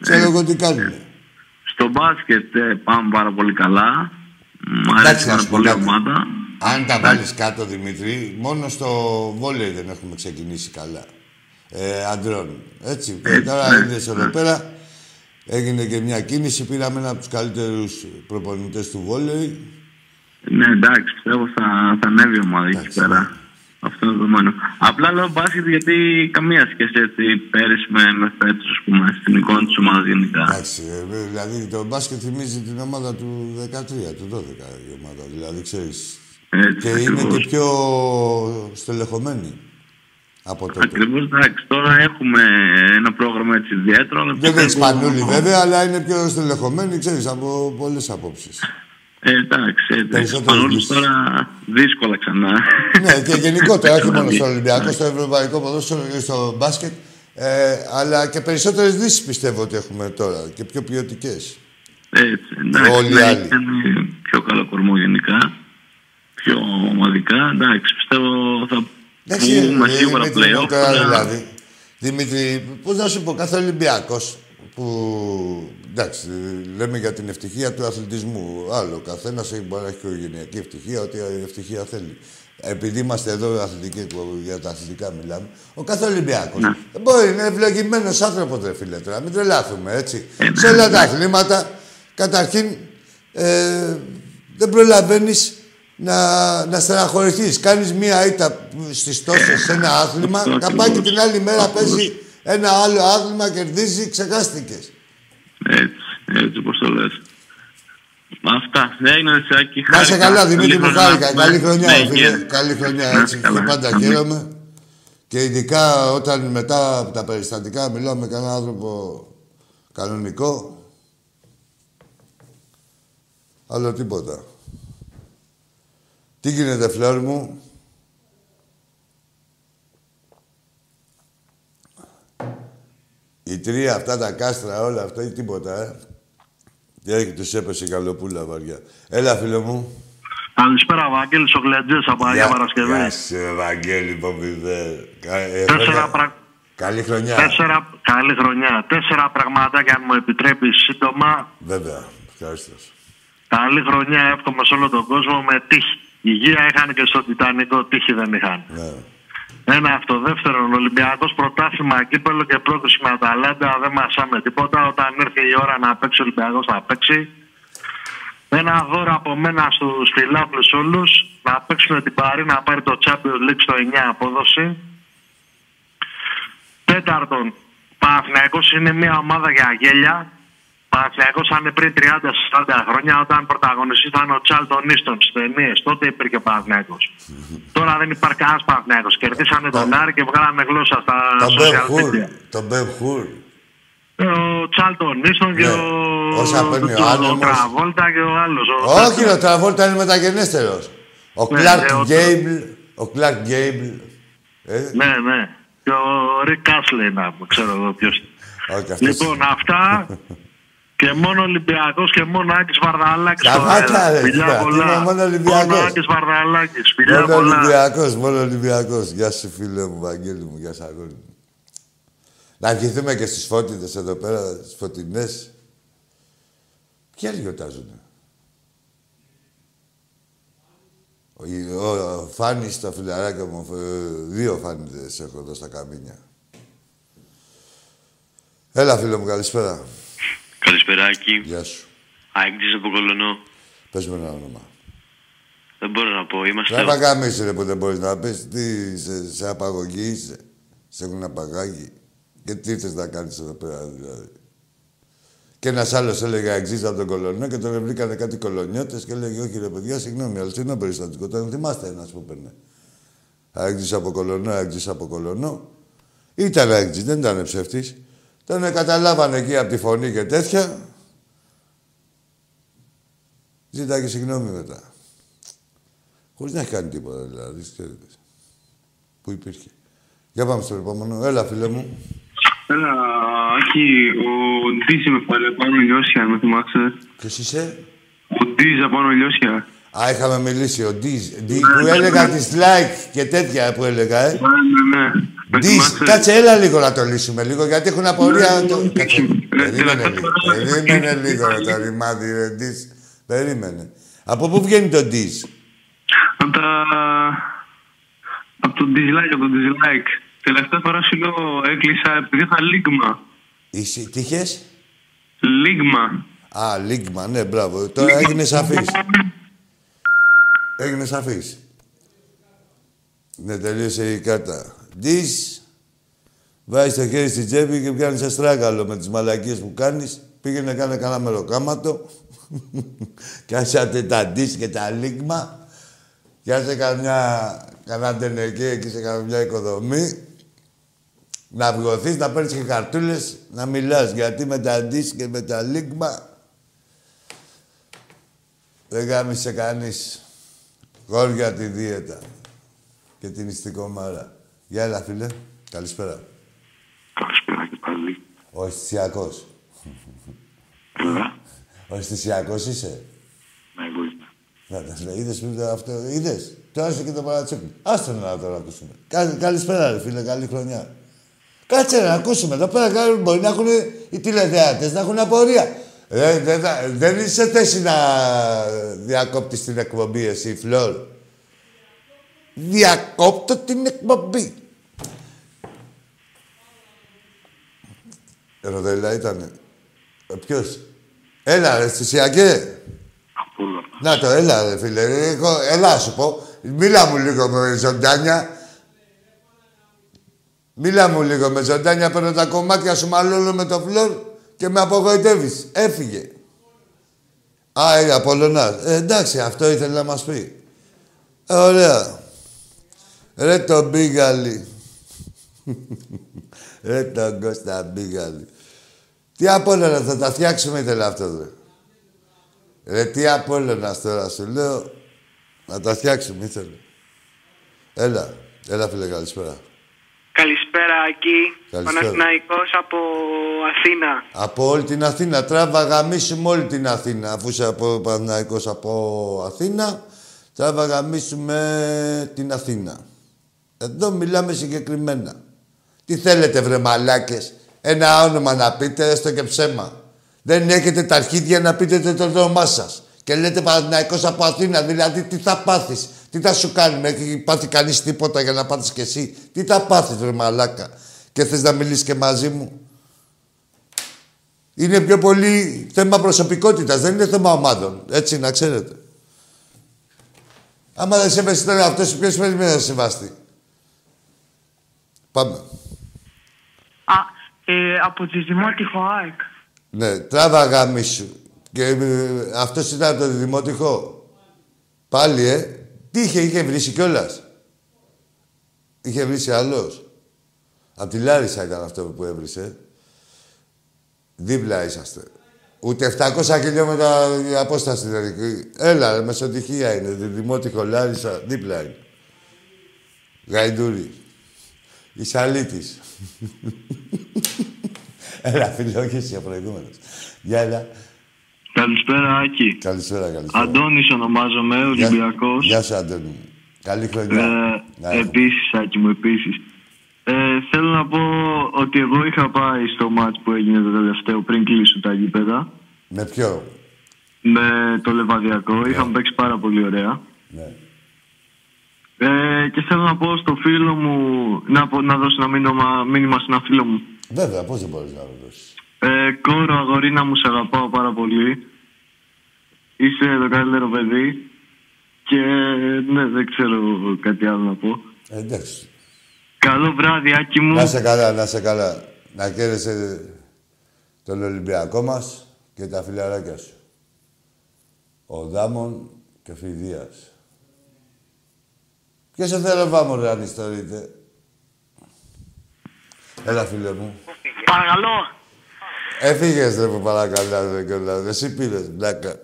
Speaker 1: Ξέρω εγώ τι κάνουν.
Speaker 5: Στο μπάσκετ ε, πάμε πάρα πολύ καλά. Μ'
Speaker 1: Εντάξει,
Speaker 5: αρέσει
Speaker 1: να
Speaker 5: πάρα
Speaker 1: σου πω
Speaker 5: πολύ η
Speaker 1: κάτι.
Speaker 5: ομάδα.
Speaker 1: Αν τα βάλεις κάτω, Δημήτρη, μόνο στο βόλεϊ δεν έχουμε ξεκινήσει καλά. Ε, αντρών. Έτσι. Και τώρα
Speaker 5: ναι.
Speaker 1: είδες εδώ πέρα, έγινε και μια κίνηση. Πήραμε ένα από τους καλύτερους προπονητές του βόλεϊ.
Speaker 5: Ναι, εντάξει, πιστεύω θα, θα ανέβει η ομάδα εκεί
Speaker 1: Εντάξει,
Speaker 5: πέρα. Αυτό είναι δεδομένο. Απλά λέω μπάσκετ γιατί καμία σχέση έτσι πέρυσι με, με φέτος, ας πούμε, στην εικόνα της ομάδας γενικά.
Speaker 1: Εντάξει, ε, δηλαδή το μπάσκετ θυμίζει την ομάδα του 13, του 12 η ομάδα. Δηλαδή, ξέρεις.
Speaker 5: Έτσι,
Speaker 1: Και είναι
Speaker 5: ακριβώς.
Speaker 1: και πιο στελεχωμένη από τότε.
Speaker 5: Ακριβώς, εντάξει. Τώρα έχουμε ένα πρόγραμμα έτσι ιδιαίτερο. αλλά
Speaker 1: Δεν είναι
Speaker 5: πιστεύω-
Speaker 1: σπανούλη βέβαια, αλλά είναι πιο στελεχωμένη, ξέρεις, από πολλές απόψεις.
Speaker 5: Ε, εντάξει, έτσι.
Speaker 1: Περισσότερο
Speaker 5: Σπανούλης
Speaker 1: λύσεις.
Speaker 5: τώρα δύσκολα ξανά.
Speaker 1: ναι, και γενικότερα, όχι μόνο στο Ολυμπιακό, στο Ευρωπαϊκό Ποδόσφαιρο και στο μπάσκετ, ε, αλλά και περισσότερες δύσεις πιστεύω ότι έχουμε τώρα και πιο ποιοτικές.
Speaker 5: Έτσι, εντάξει.
Speaker 1: Όλοι οι
Speaker 5: ναι,
Speaker 1: άλλοι.
Speaker 5: ήταν πιο καλό κορμό γενικά. Πιο ομαδικά. Εντάξει, πιστεύω θα
Speaker 1: Εντάξει,
Speaker 5: βγούμε
Speaker 1: ε,
Speaker 5: σίγουρα
Speaker 1: Δημήτρη,
Speaker 5: πλέον.
Speaker 1: τώρα δηλαδή. Δημήτρη, πώς να σου πω, κάθε Ολυμπιακός που. Εντάξει, λέμε για την ευτυχία του αθλητισμού. Άλλο καθένας μπορεί να έχει οικογενειακή ευτυχία, ό,τι ευτυχία θέλει. Επειδή είμαστε εδώ αθλητικοί, για τα αθλητικά μιλάμε, ο κάθε Ολυμπιακός
Speaker 5: Ναι.
Speaker 1: μπορεί να είναι ευλογημένος άνθρωπος, ρε φίλε τώρα. Μην τρελάθουμε, έτσι.
Speaker 5: Ε, ναι,
Speaker 1: Σε όλα τα
Speaker 5: ναι.
Speaker 1: αθλήματα, καταρχήν ε, δεν προλαβαίνεις να, να στεναχωρηθείς. Κάνεις μία ήττα στις τόσες σε ένα άθλημα,
Speaker 5: αυτό
Speaker 1: καπάκι
Speaker 5: ακριβώς.
Speaker 1: την άλλη μέρα
Speaker 5: Ακριβώς.
Speaker 1: παίζει ένα άλλο άθλημα, κερδίζει, ξεχάστηκες.
Speaker 5: Έτσι, έτσι όπως το λες. Αυτά. Ναι, είναι Σάκη.
Speaker 1: Να είσαι καλά, Δημήτρη μου, χάρηκα.
Speaker 5: Ναι,
Speaker 1: Καλή χρονιά,
Speaker 5: ναι,
Speaker 1: ρε φίλε.
Speaker 5: και-
Speaker 1: Καλή χρονιά,
Speaker 5: Να
Speaker 1: έτσι.
Speaker 5: είσαι καλά.
Speaker 1: Και πάντα χαίρομαι. Και ειδικά όταν μετά από τα περιστατικά μιλάω με κανέναν άνθρωπο κανονικό. Άλλο τίποτα. Τι γίνεται, φλόρ μου; Οι τρία αυτά τα κάστρα, όλα αυτά ή τίποτα, ε. Τι έχει, τους έπεσε η καλοπούλα βαριά. Έλα, φίλε μου.
Speaker 3: Καλησπέρα, Βαγγέλης ο Γλεντζές από Αγία Παρασκευή.
Speaker 1: Γεια σου, Ευαγγέλη Ποπιδέ. Κα- ε,
Speaker 3: Τέσσερα
Speaker 1: χρόνια-
Speaker 3: πρα-
Speaker 1: Καλή χρονιά.
Speaker 3: Τέσσερα, καλή χρονιά. Τέσσερα πραγματάκια, αν μου επιτρέπεις σύντομα.
Speaker 1: Βέβαια. Ευχαριστώ.
Speaker 3: Καλή χρονιά εύχομαι σε όλο τον κόσμο με τύχη. Υγεία είχαν και στο Τιτανικό, τύχη δεν είχαν.
Speaker 1: Ναι.
Speaker 3: Ένα αυτό. Δεύτερον, Ολυμπιακός πρωτάθλημα, κύπελο και πρόκριση με Αταλάντα. Δεν μασάμε τίποτα. Όταν έρθει η ώρα να παίξει ο Ολυμπιακός, θα παίξει. Ένα δώρο από μένα στους φιλάθλους όλους να παίξουν την Παρή να πάρει το Champions League στο 9 απόδοση. Τέταρτον, Παναθηναϊκός είναι μια ομάδα για γέλια. Παναθηναϊκός ήταν πριν 30-40 χρόνια όταν πρωταγωνιστής ήταν ο Τσάλτον Ίστον στις ταινίες. Τότε υπήρχε Παναθηναϊκός. (laughs) Τώρα δεν υπάρχει κανένας Παναθηναϊκός. Κερδίσανε τον Άρη και βγάλανε γλώσσα στα
Speaker 1: Τον Μπεμ
Speaker 3: social
Speaker 1: Χουρ.
Speaker 3: media.
Speaker 1: Τον Μπεμ Χουρ.
Speaker 3: Ο Τσάρλτον Ίστον και
Speaker 1: Ναι.
Speaker 3: ο,
Speaker 1: Όσα παίρνει ο
Speaker 3: ο
Speaker 1: άνεμος.
Speaker 3: Τραβόλτα και ο άλλος. ο
Speaker 1: Όχι, ο Τραβόλτα είναι μεταγενέστερος. Ο
Speaker 3: Ναι,
Speaker 1: Κλάρκ
Speaker 3: ναι, ο-
Speaker 1: Γκέιμπλ. Ο Κλάρκ Γκέιμπλ. Ε,
Speaker 3: Ναι, ναι. Και ο Ρικ Κάσλε να ξέρω εγώ ποιος.
Speaker 1: όχι, αυτός.
Speaker 3: Λοιπόν, αυτά (laughs) και μόνο Ολυμπιακός και μόνο Άκης Βαρδαλάκης.
Speaker 1: Σταμάτα,
Speaker 3: τώρα.
Speaker 1: ρε,
Speaker 3: Φιλιά
Speaker 1: τι
Speaker 3: πολλά.
Speaker 1: είναι μόνο Ολυμπιακός.
Speaker 3: Μόνο Άκης Βαρδαλάκης. Φιλιά
Speaker 1: Μόνο
Speaker 3: πολλά.
Speaker 1: Ολυμπιακός, μόνο Ολυμπιακός. Γεια σου, φίλε μου, Βαγγέλη μου, γεια σου, αγόρι μου. Να ευχηθούμε και στις φώτιδες εδώ πέρα, στις φωτεινές. Ποιοι άλλοι γιορτάζουνε. Ο, ο, ο Φάνης, τα φιλαράκια μου, ε, δύο Φάνηδες έχω εδώ στα καμίνια. Έλα, φίλε μου, καλησπέρα.
Speaker 6: Καλησπεράκι.
Speaker 1: Γεια σου.
Speaker 6: Άγγιζε από Κολονό.
Speaker 1: Πες μου ένα όνομα.
Speaker 6: Δεν μπορώ να πω. Είμαστε.
Speaker 1: Να παγαμίσει ρε που δεν μπορείς να πεις. Τι, σε, σε απαγωγή είσαι. Σε έχουν απαγάγει. Και τι θες να κάνεις εδώ πέρα δηλαδή. Και ένας άλλος έλεγε εξής από τον κολονό και τον βρήκανε κάτι κολονιώτες και έλεγε όχι ρε παιδιά, συγγνώμη, αλλά είναι περιστατικό. Τον θυμάστε ένας που παίρνε. Έξις από κολονό, έξις από κολονό. Ήταν έξις, δεν ήταν ψεύτης. Τον καταλάβανε εκεί από τη φωνή και τέτοια. Ζήταγε συγγνώμη μετά. Χωρίς να έχει κάνει τίποτα δηλαδή, ξέρετε. Πού υπήρχε. Για πάμε στο επόμενο. Έλα, φίλε μου.
Speaker 4: Έλα, Άκη, ο Ντίζ είμαι πάλι από πάνω Λιώσια, αν με θυμάσαι.
Speaker 1: Ποιος είσαι;
Speaker 4: Ο Ντίζ από πάνω Λιώσια.
Speaker 1: Α, είχαμε μιλήσει. Ο Ντίζ. Ντί- Που έλεγα τη like και τέτοια που έλεγα, ε.
Speaker 4: Ναι, ναι, ναι. Με
Speaker 1: Ντίζ.
Speaker 4: θυμάσαι.
Speaker 1: Κάτσε, έλα λίγο να το λύσουμε λίγο, γιατί έχουν απορία. το- Κάτσε.
Speaker 4: Ναι,
Speaker 1: Περίμενε
Speaker 4: ναι.
Speaker 1: λίγο. Περίμενε λίγο ρε, το ρημάδι, ρε, Ντίζ. Περίμενε. Από πού βγαίνει το Ντίζ.
Speaker 4: Από τα... Από το dislike, από το dislike. Τελευταία φορά σου λέω έκλεισα επειδή είχα λίγμα.
Speaker 1: Είσαι, τι είχες;
Speaker 4: Λίγμα.
Speaker 1: Α, λίγμα, ναι, μπράβο. Τώρα έγινε σαφής. (laughs) Έγινε σαφής. Ναι, τελείωσε η κάρτα. Ντις, βάζεις το χέρι στη τσέπη και πιάνεις αστράγαλο με τις μαλακίες που κάνεις. Πήγαινε κάνε κανένα μεροκάματο. (laughs) και άσατε τα ντις και τα λίγμα. Και άσε καμιά, κανένα τενεκέ εκεί σε καμιά οικοδομή. Να βγωθείς, να παίρνεις και καρτούλες, να μιλάς. Γιατί με τα ντις και με τα λίγμα δεν γάμισε κανείς. Γόρια τη δίαιτα και την ιστικομάρα. Γεια έλα, φίλε. Καλησπέρα.
Speaker 3: Καλησπέρα και πάλι.
Speaker 1: Ο αισθησιακός.
Speaker 3: Έλα. (laughs)
Speaker 1: Ο αισθησιακός είσαι;
Speaker 3: Ναι, εγώ είμαι.
Speaker 1: Να τα λέει, είδες που αυτό, είδες. Τώρα είσαι και το παρατσούκι. Άστο να τώρα ακούσουμε. Κα- καλησπέρα, ρε φίλε, καλή χρονιά. Κάτσε να ακούσουμε. Εδώ πέρα κάποιοι μπορεί να έχουν οι τηλεθεάτες, να έχουν απορία. Ε, δεν, θα- δεν είσαι σε θέση να διακόπτεις την εκπομπή εσύ, Φλόρ. Διακόπτω την εκπομπή. Ροδέλα ήτανε. Ε, ποιος; Έλα, ρε, αισθησιακέ.
Speaker 3: Απόλυτα.
Speaker 1: Να το, έλα ρε φίλε. Εγώ, έλα σου πω. Μίλα μου λίγο με ζωντάνια. Μίλα μου λίγο με ζωντάνια. Παίρνω τα κομμάτια σου μαλώνω με το φλόρ και Και με απογοητεύεις. Έφυγε. Α, είναι Απόλλωνας. Ε, εντάξει, αυτό ήθελε να μας πει. Ε, ωραία. Ρε το Μπίγαλι. (laughs) Ρε τον Κώστα Μπίγαλι. Τι Απόλλωνα, θα τα φτιάξουμε ήθελε αυτό, ρε. Ρε τι Απόλλωνας τώρα, σου λέω. Να τα φτιάξουμε ήθελε. Έλα. Έλα, φίλε, καλησπέρα.
Speaker 7: Καλησπέρα, Ακή.
Speaker 1: Καλησπέρα.
Speaker 7: Παναθηναϊκός από Αθήνα.
Speaker 1: Από όλη την Αθήνα. Τράβα γαμίσουμε όλη την Αθήνα. Αφού είσαι από Παναθηναϊκός από Αθήνα, τράβα γαμίσουμε την Αθήνα. Εδώ μιλάμε συγκεκριμένα. Τι θέλετε βρε μαλάκες. Ένα όνομα να πείτε, έστω και ψέμα. Δεν έχετε τα αρχίδια να πείτε το όνομά σας. Και λέτε Παναθηναϊκός από Αθήνα. Δηλαδή τι θα πάθεις. Τι θα σου κάνουμε. Έχει πάθει κανείς τίποτα για να πάθεις κι εσύ; Τι θα πάθεις βρε μαλάκα; Και θες να μιλήσεις και μαζί μου; Είναι πιο πολύ θέμα προσωπικότητας, δεν είναι θέμα ομάδων. Έτσι, να ξέρετε. Άμα δεν σέβεσαι τώρα αυτός, ποιος περιμένει να σε σεβαστεί; Πάμε.
Speaker 7: Α, ε, από τη Δημότυχο ΑΕΚ.
Speaker 1: Ναι, τράβα γάμισου. Και ε, αυτός ήταν από το δημοτικό. Πάλι, ε. Τι είχε, είχε βρήσει κιόλας; Είχε βρήσει άλλος; Απ' τη Λάρισα ήταν αυτό που έβρισε. Δίπλα είσαστε. Ούτε 700 χιλιόμετρα η απόσταση δηλαδή. Έλα, ρε, μεσοτυχία είναι. Δη- Δημότυχο Λάρισα, δίπλα είναι. Γαϊντούρη. Η Σαλίτης. έλα, φίλε, όχι εσύ ο προηγούμενος. Γεια, έλα.
Speaker 3: Καλησπέρα, Άκη.
Speaker 1: Καλησπέρα, καλησπέρα.
Speaker 3: Αντώνης ονομάζομαι,
Speaker 1: Γεια-
Speaker 3: Ολυμπιακός.
Speaker 1: Γεια σου, Αντώνη. μου. Καλή χρονιά.
Speaker 3: Ε,
Speaker 1: Να έχουμε.
Speaker 3: επίσης, Άκη μου, επίσης. Ε, θέλω να πω ότι εγώ είχα πάει στο μάτς που έγινε το τελευταίο πριν κλείσουν τα γήπεδα
Speaker 1: Με ποιο;
Speaker 3: με το Λεβαδιακό. Είχαμε παίξει πάρα πολύ ωραία.
Speaker 1: Ναι.
Speaker 3: Ε, και θέλω να πω στο φίλο μου, να, πω, να δώσω ένα μήνυμα, μήνυμα σε ένα φίλο μου.
Speaker 1: Βέβαια, πώς δεν μπορείς να το δώσεις.
Speaker 3: Ε, κόρο, αγορίνα μου, σε αγαπάω πάρα πολύ. Είσαι το καλύτερο παιδί. Και ναι, δεν ξέρω κάτι άλλο να πω.
Speaker 1: Ε, εντάξει.
Speaker 3: Καλό βράδυ, Άκη μου.
Speaker 1: Να σε καλά, να σε καλά. Να κέρδισε τον Ολυμπιακό μας και τα φιλαράκια σου. Ο Δάμον και ο Φιδίας. Ποιος σε θέλω βάμο ρε αν ιστορείτε. Έλα φίλε μου.
Speaker 7: Παρακαλώ.
Speaker 1: Έφυγες ρε που παρακαλά ρε κιόλας. Εσύ πήρες, μπλάκα.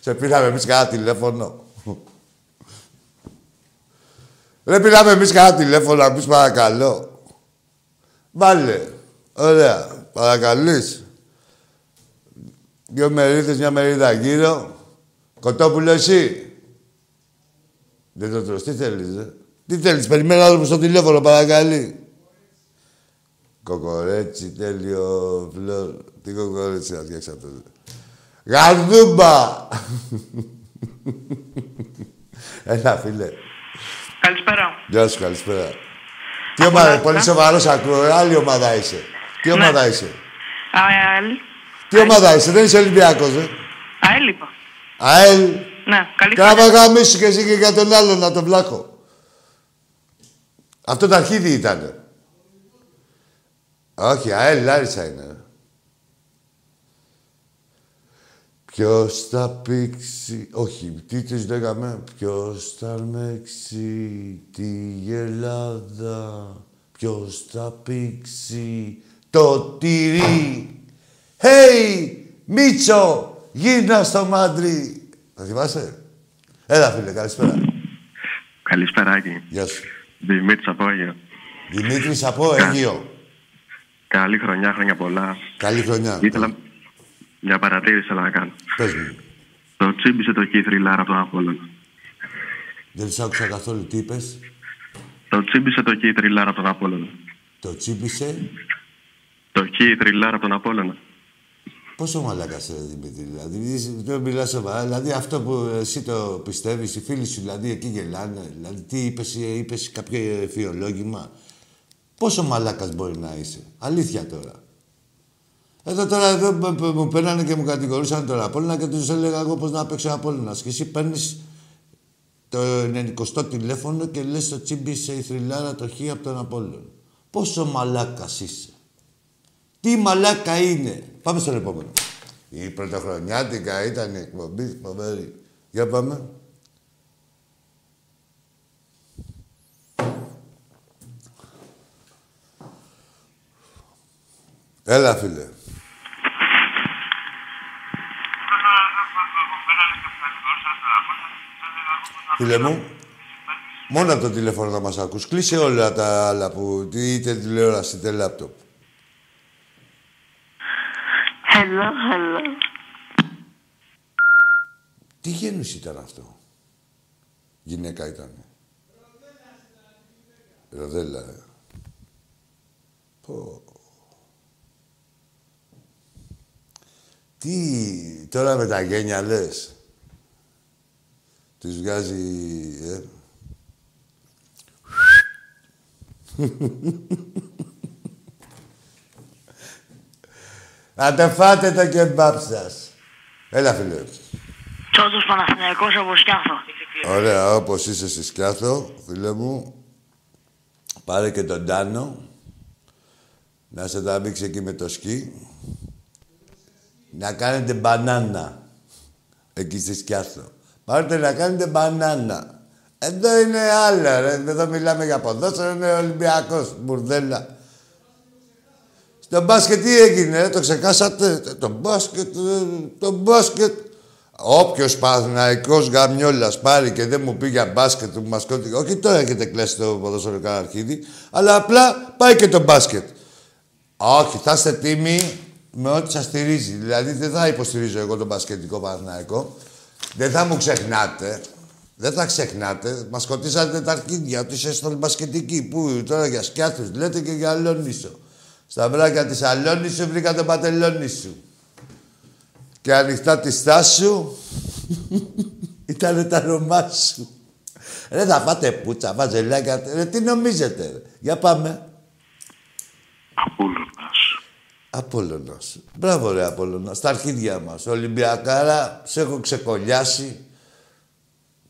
Speaker 1: Σε πήραμε εμείς κανένα τηλέφωνο. Ρε πήραμε εμείς κανένα τηλέφωνο να πεις παρακαλώ. Βάλε. Ωραία. Παρακαλείς. Δυο μερίδες, μια μερίδα γύρω. Κοτόπουλο εσύ. Δεν το τρως. Τι θέλεις, ρε. Τι θέλεις, περιμένω άλλο στο τηλέφωνο, παρακαλεί. Κοκορέτσι, τέλειο, φλόρ. Τι κοκορέτσι να φτιάξεις αυτό. Γαρδούμπα! (laughs) Έλα, φίλε.
Speaker 7: Καλησπέρα.
Speaker 1: Γεια σου, καλησπέρα. Τι ομάδα, πολύ σοβαρός ακούω. ε, Άλλη ομάδα είσαι. Τι ομάδα είσαι;
Speaker 2: ΑΕΛ.
Speaker 1: Τι ομάδα είσαι, δεν είσαι Ολυμπιακός, ε;
Speaker 2: ΑΕΛ είπα.
Speaker 1: ΑΕΛ.
Speaker 2: Ναι, καλή
Speaker 1: Κάμα
Speaker 2: χρονιά.
Speaker 1: γαμίσου και εσύ και για τον άλλον να τον βλάκω. Αυτό το αρχίδι ήταν. Όχι, ΑΕΛ, Λάρισα είναι. Ποιος θα πήξει... Όχι, τι τους λέγαμε. Ποιος θα αρμέξει τη Ελλάδα. Ποιος θα πήξει το τυρί. Hey, Μίτσο, γύρνα στο μάντρι. Θα θυμάσαι; Έλα, φίλε, καλησπέρα.
Speaker 3: Καλησπέρα, Άκη.
Speaker 1: Γεια σου.
Speaker 3: Δημήτρης από Άγιο.
Speaker 1: Δημήτρης από Αίγυο.
Speaker 3: Καλή χρονιά, χρόνια πολλά.
Speaker 1: Καλή χρονιά.
Speaker 3: Ήθελα μια παρατήρηση θέλω να κάνω.
Speaker 1: Πες μου.
Speaker 3: Το τσίμπησε το κύθρι Λάρα από τον Απόλλωνα.
Speaker 1: Δεν σ' άκουσα καθόλου τι είπες;
Speaker 3: Το τσίμπησε το κύθρι Λάρα από τον Απόλλωνα.
Speaker 1: Το τσίπησε.
Speaker 3: Το κύθρι Λάρα από τον Απόλλωνα.
Speaker 1: Πόσο μαλάκα είσαι, Δημήτρη, δηλαδή. εσύ Δεν μιλάς σοβαρά. Δηλαδή αυτό που εσύ το πιστεύεις, οι φίλοι σου δηλαδή εκεί γελάνε. Δηλαδή τι είπες, ε, είπες κάποιο εφιολόγημα. Πόσο μαλάκας μπορεί να είσαι. Αλήθεια τώρα. Εδώ τώρα εδώ μ- μ- μου παίρνανε και μου κατηγορούσαν τώρα Απόλλωνα και τους έλεγα εγώ πώς να παίξω Απόλλωνας. Και εσύ παίρνεις το 90 τηλέφωνο και λες το τσίμπησε η θρυλάρα το χ από τον Απόλλωνα. Πόσο μαλάκας είσαι. Τι μαλάκα είναι. Πάμε στον επόμενο. Η πρωτοχρονιάτικα ήταν η εκπομπή φοβερή. Για πάμε. Έλα, φίλε. Φίλε μου, μόνο από το τηλέφωνο θα μας ακούς. Κλείσε όλα τα άλλα που είτε τηλεόραση είτε λάπτοπ.
Speaker 2: Hello, hello.
Speaker 1: Τι γένους ήταν αυτό; Γυναίκα ήταν. Ροδέλα, ε. Πω. Τι τώρα με τα γένια λες. Τους βγάζει, ε. Να τα φάτε το κεμπάπ σας. Έλα, φίλε.
Speaker 2: Τσότος Παναθηναϊκός από Σκιάθο.
Speaker 1: Ωραία, όπως είσαι στη Σκιάθο, φίλε μου, πάρε και τον Τάνο, να σε τραβήξει εκεί με το σκι, να κάνετε μπανάνα, εκεί στη Σκιάθο. Πάρτε να κάνετε μπανάνα. Εδώ είναι άλλα, ρε. Εδώ μιλάμε για ποδόσφαιρο, είναι Ολυμπιακός, μπουρδέλα. Στο μπάσκετ τι έγινε, ρε, το ξεχάσατε. Το μπάσκετ, ε, το μπάσκετ. Όποιος Παναθηναϊκός γαμιόλας πάρει και δεν μου πει για μπάσκετ του μασκότη, όχι τώρα έχετε κλέσει το ποδόσφαιρο αρχίδι, αλλά απλά πάει και το μπάσκετ. Όχι, θα είστε τίμοι με ό,τι σας στηρίζει. Δηλαδή δεν θα υποστηρίζω εγώ τον μπασκετικό Παναθηναϊκό. Δεν θα μου ξεχνάτε. Δεν θα ξεχνάτε. Μας σκοτήσατε τα αρχίδια ότι είσαι στον μπασκετική. Πού τώρα για σκιάθους λέτε και για αλόνισο. Στα βράκια της αλόνισο βρήκα το πατελόνι σου. Και ανοιχτά τη στάση σου (laughs) ήτανε τα όνομά σου. Ρε θα φάτε πούτσα, βαζελάκια. Ρε τι νομίζετε. Ρε; Για πάμε.
Speaker 3: Απόλλωνας.
Speaker 1: Απόλλωνας. Μπράβο ρε Απόλλωνας. Στα αρχίδια μας. Ολυμπιακάρα, σε έχω ξεκολλιάσει.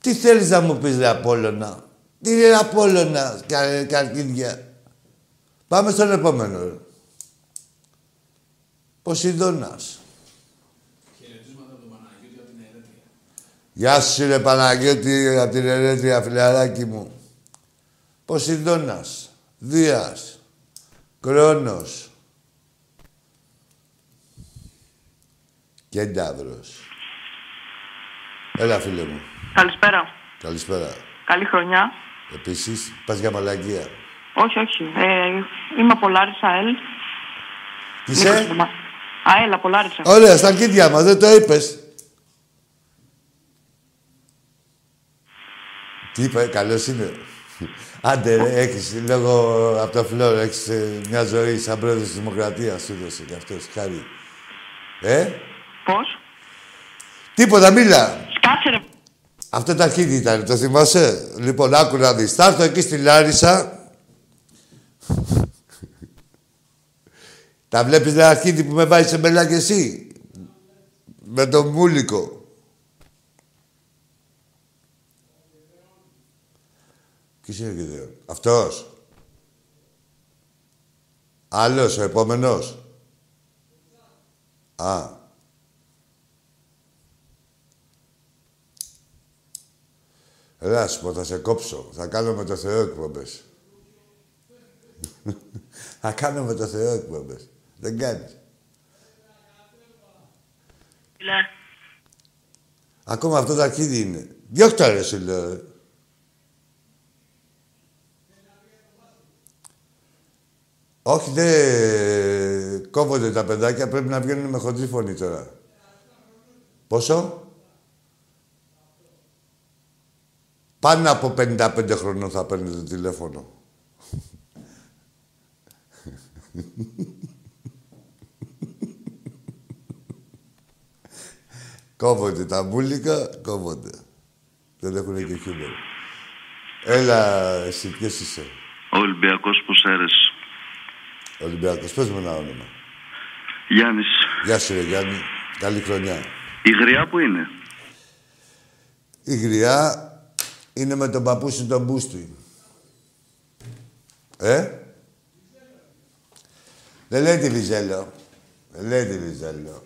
Speaker 1: Τι θέλεις να μου πεις ρε Απόλλωνα; Τι είναι Απόλλωνα, κα, καρκίδια. Πάμε στον επόμενο. Ρε. Ποσειδώνας. Γεια σου ρε Παναγιώτη από την Ερέτρια, φιλαράκι μου. Ποσειδώνας, Δίας, Κρόνος, Κένταυρος. Έλα, φίλε μου.
Speaker 7: Καλησπέρα.
Speaker 1: Καλησπέρα.
Speaker 7: Καλή χρονιά.
Speaker 1: Επίσης, πας για μαλακία.
Speaker 7: Όχι, όχι. Ε, είμαι από Λάρισα, ΑΕΛ.
Speaker 1: Τις
Speaker 7: Νίκος
Speaker 1: είσαι;
Speaker 7: Θωμά- ΑΕΛ, από Λάρισα.
Speaker 1: Ωραία, στα αρχίδια μας, δεν το είπες. Τι είπε, καλός είναι. Άντε, ρε, έχεις λόγω από το φλόρο, έχεις ε, μια ζωή σαν πρόεδρος της Δημοκρατίας, σου έδωσε κι αυτός, χάρη. Ε,
Speaker 7: Πώς;
Speaker 1: τίποτα, μίλα.
Speaker 7: Σκάτσε ρε.
Speaker 1: Αυτό το αρχίδι ήταν, το θυμάσαι; Λοιπόν, άκου να δεις. Θα έρθω εκεί στη Λάρισα. Τα βλέπεις ένα αρχίδι που με βάζεις σε μπελά και εσύ; Με τον Μούλικο. Ποιος είναι Γιδεών. Αυτός. Άλλος, ο επόμενος. Α. Έλα σου πω, θα σε κόψω. Θα κάνω με το Θεό εκπομπές. (laughs) θα κάνω με το Θεό εκπομπές. Δεν κάνεις.
Speaker 2: Φίλε,
Speaker 1: Ακόμα αυτό το αρχίδι είναι. Διώχτα ρε σου λέω. ρε. Όχι, δεν κόβονται τα παιδάκια. Πρέπει να βγαίνουν με χοντρή φωνή τώρα. Πόσο; Πάνω από 55 χρονών θα παίρνετε τηλέφωνο. Κόβονται τα μπουλικα, κόβονται. Δεν έχουν και χιούμορ. Έλα, εσύ, ποιος είσαι;
Speaker 6: Ο Ολυμπιακός Ποσέρες.
Speaker 1: Ολυμπιακός, πες μου ένα όνομα.
Speaker 6: Γιάννης.
Speaker 1: Γεια σου, ρε Γιάννη. Καλή χρονιά.
Speaker 6: Η γριά που είναι;
Speaker 1: Η γριά είναι με τον παππού σου τον Μπούστη. Ε; Δεν λέει τη Βυζέλο. Δεν λέει τη Βυζέλο.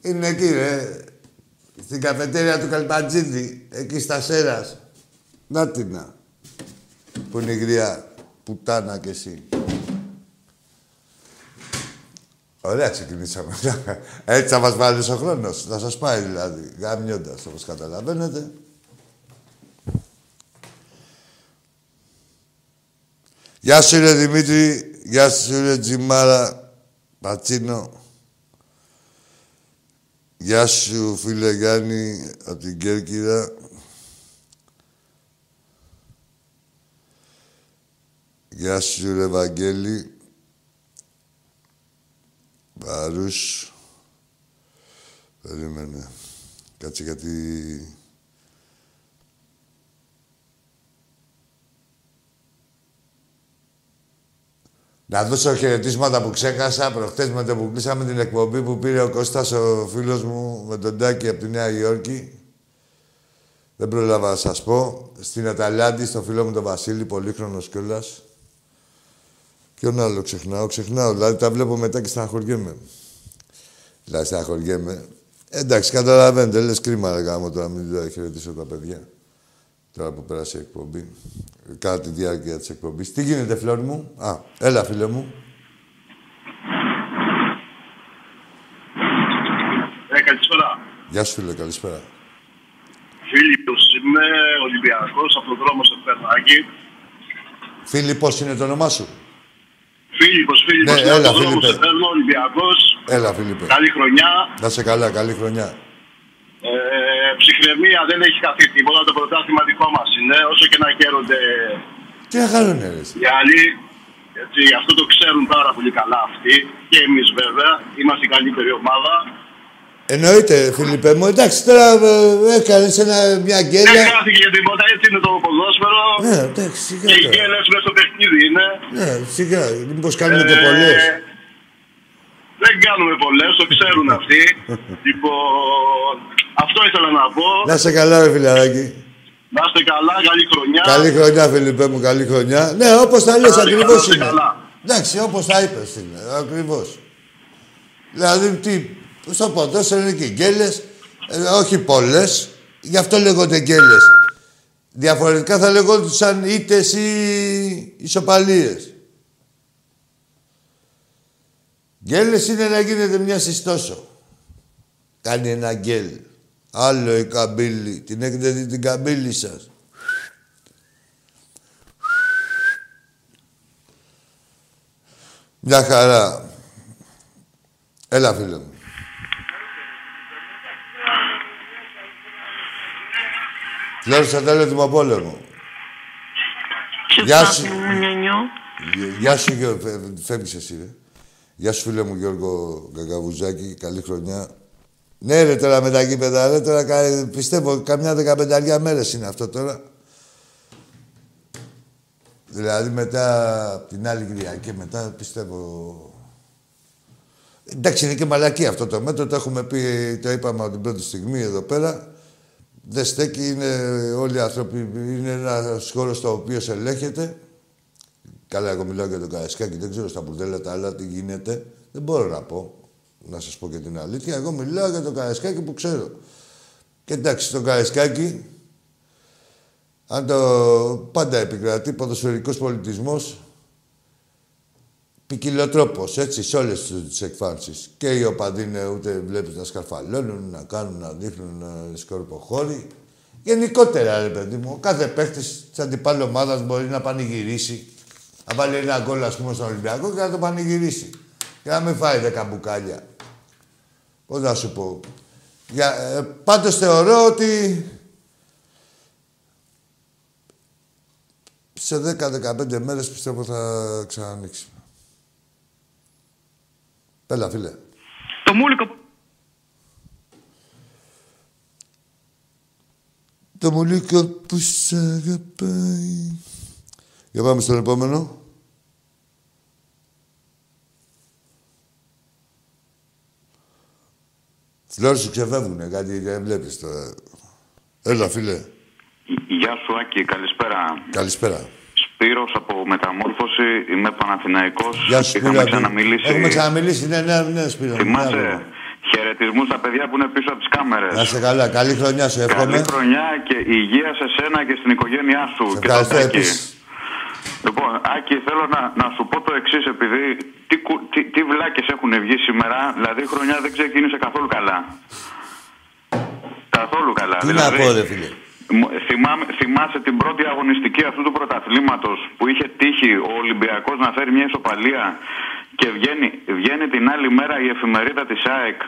Speaker 1: Είναι εκεί, ρε. Στην καφετέρια του Καλπατζίδη. Εκεί στα Σέρας. Να την να. Που είναι η γριά. Πουτάνα κι εσύ. Ωραία ξεκινήσαμε. (laughs) Έτσι θα μας βάλεις ο χρόνος. Θα σας πάει δηλαδή. Γαμιώντας, όπως καταλαβαίνετε. Γεια σου ρε Δημήτρη. Γεια σου ρε Τζιμάρα. Πατσίνο. Γεια σου φίλε Γιάννη από την Κέρκυρα. Γεια σου ρε Βαγγέλη. Παρούς. Περίμενε. Κάτσε γιατί... Να δώσω χαιρετίσματα που ξέχασα προχτές με το που κλείσαμε την εκπομπή που πήρε ο Κώστας, ο φίλος μου, με τον Τάκη από τη Νέα Υόρκη. Δεν πρόλαβα να σας πω. Στην Αταλάντη, στο φίλο μου τον Βασίλη, πολύχρονος κιόλας. Ποιον άλλο ξεχνάω, ξεχνάω. Δηλαδή τα βλέπω μετά και στεναχωριέμαι. Δηλαδή στεναχωριέμαι. Εντάξει, καταλαβαίνετε, λες κρίμα ρε γάμο τώρα, μην χαιρετήσω τα παιδιά. Τώρα που πέρασε η εκπομπή. Κατά τη διάρκεια της εκπομπής. Τι γίνεται, φλόρ μου; Α, έλα, φίλε μου.
Speaker 8: Ε, καλησπέρα.
Speaker 1: Γεια σου, φίλε, καλησπέρα.
Speaker 8: Φίλιππος είμαι, Ολυμπιακός, από τον δρόμο στο Περνάκι.
Speaker 1: Φίλοι, πώς είναι το όνομά σου;
Speaker 8: Φίλιππος, Φίλιππος,
Speaker 1: Ναι,
Speaker 8: είμαι
Speaker 1: έλα,
Speaker 8: από τον δρόμο
Speaker 1: Φίλιππε.
Speaker 8: στο Περνό, Ολυμπιακός.
Speaker 1: Έλα, Φίλιππε.
Speaker 8: Καλή χρονιά.
Speaker 1: Να σε καλά, καλή χρονιά.
Speaker 8: Ε, ψυχραιμία δεν έχει καθίσει τίποτα. Το πρωτάθλημα δικό μας είναι. Όσο και να χαίρονται
Speaker 1: Τι να κάνουνε, ρε. εσύ;
Speaker 8: οι άλλοι. Έτσι, αυτό το ξέρουν πάρα πολύ καλά αυτοί. Και εμείς βέβαια. Είμαστε η καλύτερη ομάδα.
Speaker 1: Εννοείται, Φίλιππε μου. Εντάξει, τώρα ε, έκανες ένα, μια
Speaker 8: Δεν
Speaker 1: γκέλια.
Speaker 8: χάθηκε για τίποτα. Έτσι είναι το ποδόσφαιρο.
Speaker 1: Ναι, εντάξει, σιγά
Speaker 8: Και οι
Speaker 1: τώρα.
Speaker 8: γέλες μέσα στο παιχνίδι είναι.
Speaker 1: Ναι, σιγά. Μήπως κάνουμε και
Speaker 8: Ε,
Speaker 1: πολλές.
Speaker 8: Δεν κάνουμε πολλές, το ξέρουν αυτοί. (laughs) λοιπόν, αυτό ήθελα να πω.
Speaker 1: Να σε καλά, ρε φιλαράκι.
Speaker 8: Να είστε καλά, καλή χρονιά.
Speaker 1: Καλή χρονιά, Φιλιππέ μου, καλή χρονιά. Ναι, όπως τα λες,
Speaker 8: Καλή
Speaker 1: ακριβώς
Speaker 8: χρονιά,
Speaker 1: είναι.
Speaker 8: καλά.
Speaker 1: Εντάξει, όπως τα είπες είναι, ακριβώς. Δηλαδή, τι, στο ποδόσφαιρο είναι και γκέλες, ε, όχι πολλές, γι' αυτό λέγονται γκέλες. Διαφορετικά θα λεγόντουσαν ήττες ή ισοπαλίες. Γκέλες είναι να γίνεται μια συστόσο. Κάνει ένα γκέλ. Άλλο η καμπύλη. Την έχετε δει την καμπύλη σας; Μια χαρά. Έλα, φίλε μου. Φλόρ, σαν τέλο πόλεμο. Γεια σου.
Speaker 2: μου, νιονιό;
Speaker 1: Γεια σου, Γιώργο. Φε- Φεύγεις εσύ, ρε. Γεια σου, φίλε μου, Γιώργο Γκαγκαβουζάκη. Καλή χρονιά. Ναι, ρε, τώρα με τα γήπεδα, ρε, τώρα κα- πιστεύω καμιά δεκαπενταριά μέρες είναι αυτό τώρα. Δηλαδή μετά από την άλλη Κυριακή, μετά πιστεύω... Εντάξει, είναι και μαλακή αυτό το μέτρο, το έχουμε πει, το είπαμε από την πρώτη στιγμή εδώ πέρα. Δεν στέκει, είναι όλοι οι άνθρωποι, είναι ένας χώρος στο οποίο σε ελέγχεται. Καλά, εγώ μιλάω για τον Καρασκάκη, δεν ξέρω στα μπουρδέλα τα άλλα τι γίνεται. Δεν μπορώ να πω, να σας πω και την αλήθεια. Εγώ μιλάω για τον Καρασκάκη που ξέρω. Και εντάξει, τον Καρασκάκη, αν το πάντα επικρατεί ποδοσφαιρικός πολιτισμός, ποικιλοτρόπος, έτσι, σε όλες τις εκφάνσεις. Και οι οπαδοί είναι ούτε βλέπεις να σκαρφαλώνουν, να κάνουν, να δείχνουν ε, σκορποχώρι. Γενικότερα, ρε παιδί μου, ο κάθε παίχτης της αντιπάλη ομάδας μπορεί να πανηγυρίσει. Να βάλει ένα γκολ, ας πούμε, στον Ολυμπιακό και να το πανηγυρίσει. Και να μην φάει δέκα μπουκάλια. Πώς να σου πω. Για, ε, πάντως θεωρώ ότι σε 10-15 μέρες πιστεύω θα ξανανοίξει. Έλα, φίλε.
Speaker 7: Το μούλικο.
Speaker 1: Το μουλίκο που σ' αγαπάει. Για πάμε στον επόμενο. Φλόρ σου ξεφεύγουνε, κάτι δεν βλέπεις τώρα. Έλα, φίλε.
Speaker 9: Γεια σου Άκη, καλησπέρα.
Speaker 1: Καλησπέρα.
Speaker 9: Σπύρος από Μεταμόρφωση, είμαι Παναθηναϊκός.
Speaker 1: Γεια σου,
Speaker 9: Είχαμε
Speaker 1: Σπύρο.
Speaker 9: ξαναμιλήσει.
Speaker 1: Έχουμε ξαναμιλήσει, ναι, ναι, ναι, Σπύρο.
Speaker 9: Θυμάσαι,
Speaker 1: Ναι,
Speaker 9: χαιρετισμούς στα παιδιά που είναι πίσω από τις κάμερες.
Speaker 1: Να είσαι καλά, καλή χρονιά σου εύχομαι.
Speaker 9: Καλή χρονιά και υγεία σε σένα και στην οικογένειά σου.
Speaker 1: Σε
Speaker 9: και
Speaker 1: ευχαριστώ
Speaker 9: τον Τάκη.
Speaker 1: επίσης.
Speaker 9: Λοιπόν, Άκη, θέλω να, να σου πω το εξής, επειδή τι, κου- τι, τι βλάκες έχουν βγει σήμερα, δηλαδή η χρονιά δεν ξεκίνησε καθόλου καλά. Καθόλου καλά.
Speaker 1: Τι να
Speaker 9: δηλαδή,
Speaker 1: πω, ρε φίλε.
Speaker 9: μου- θυμάμαι, θυμάσαι την πρώτη αγωνιστική αυτού του πρωταθλήματος που είχε τύχει ο Ολυμπιακός να φέρει μια ισοπαλία και βγαίνει, βγαίνει την άλλη μέρα η εφημερίδα της ΑΕΚ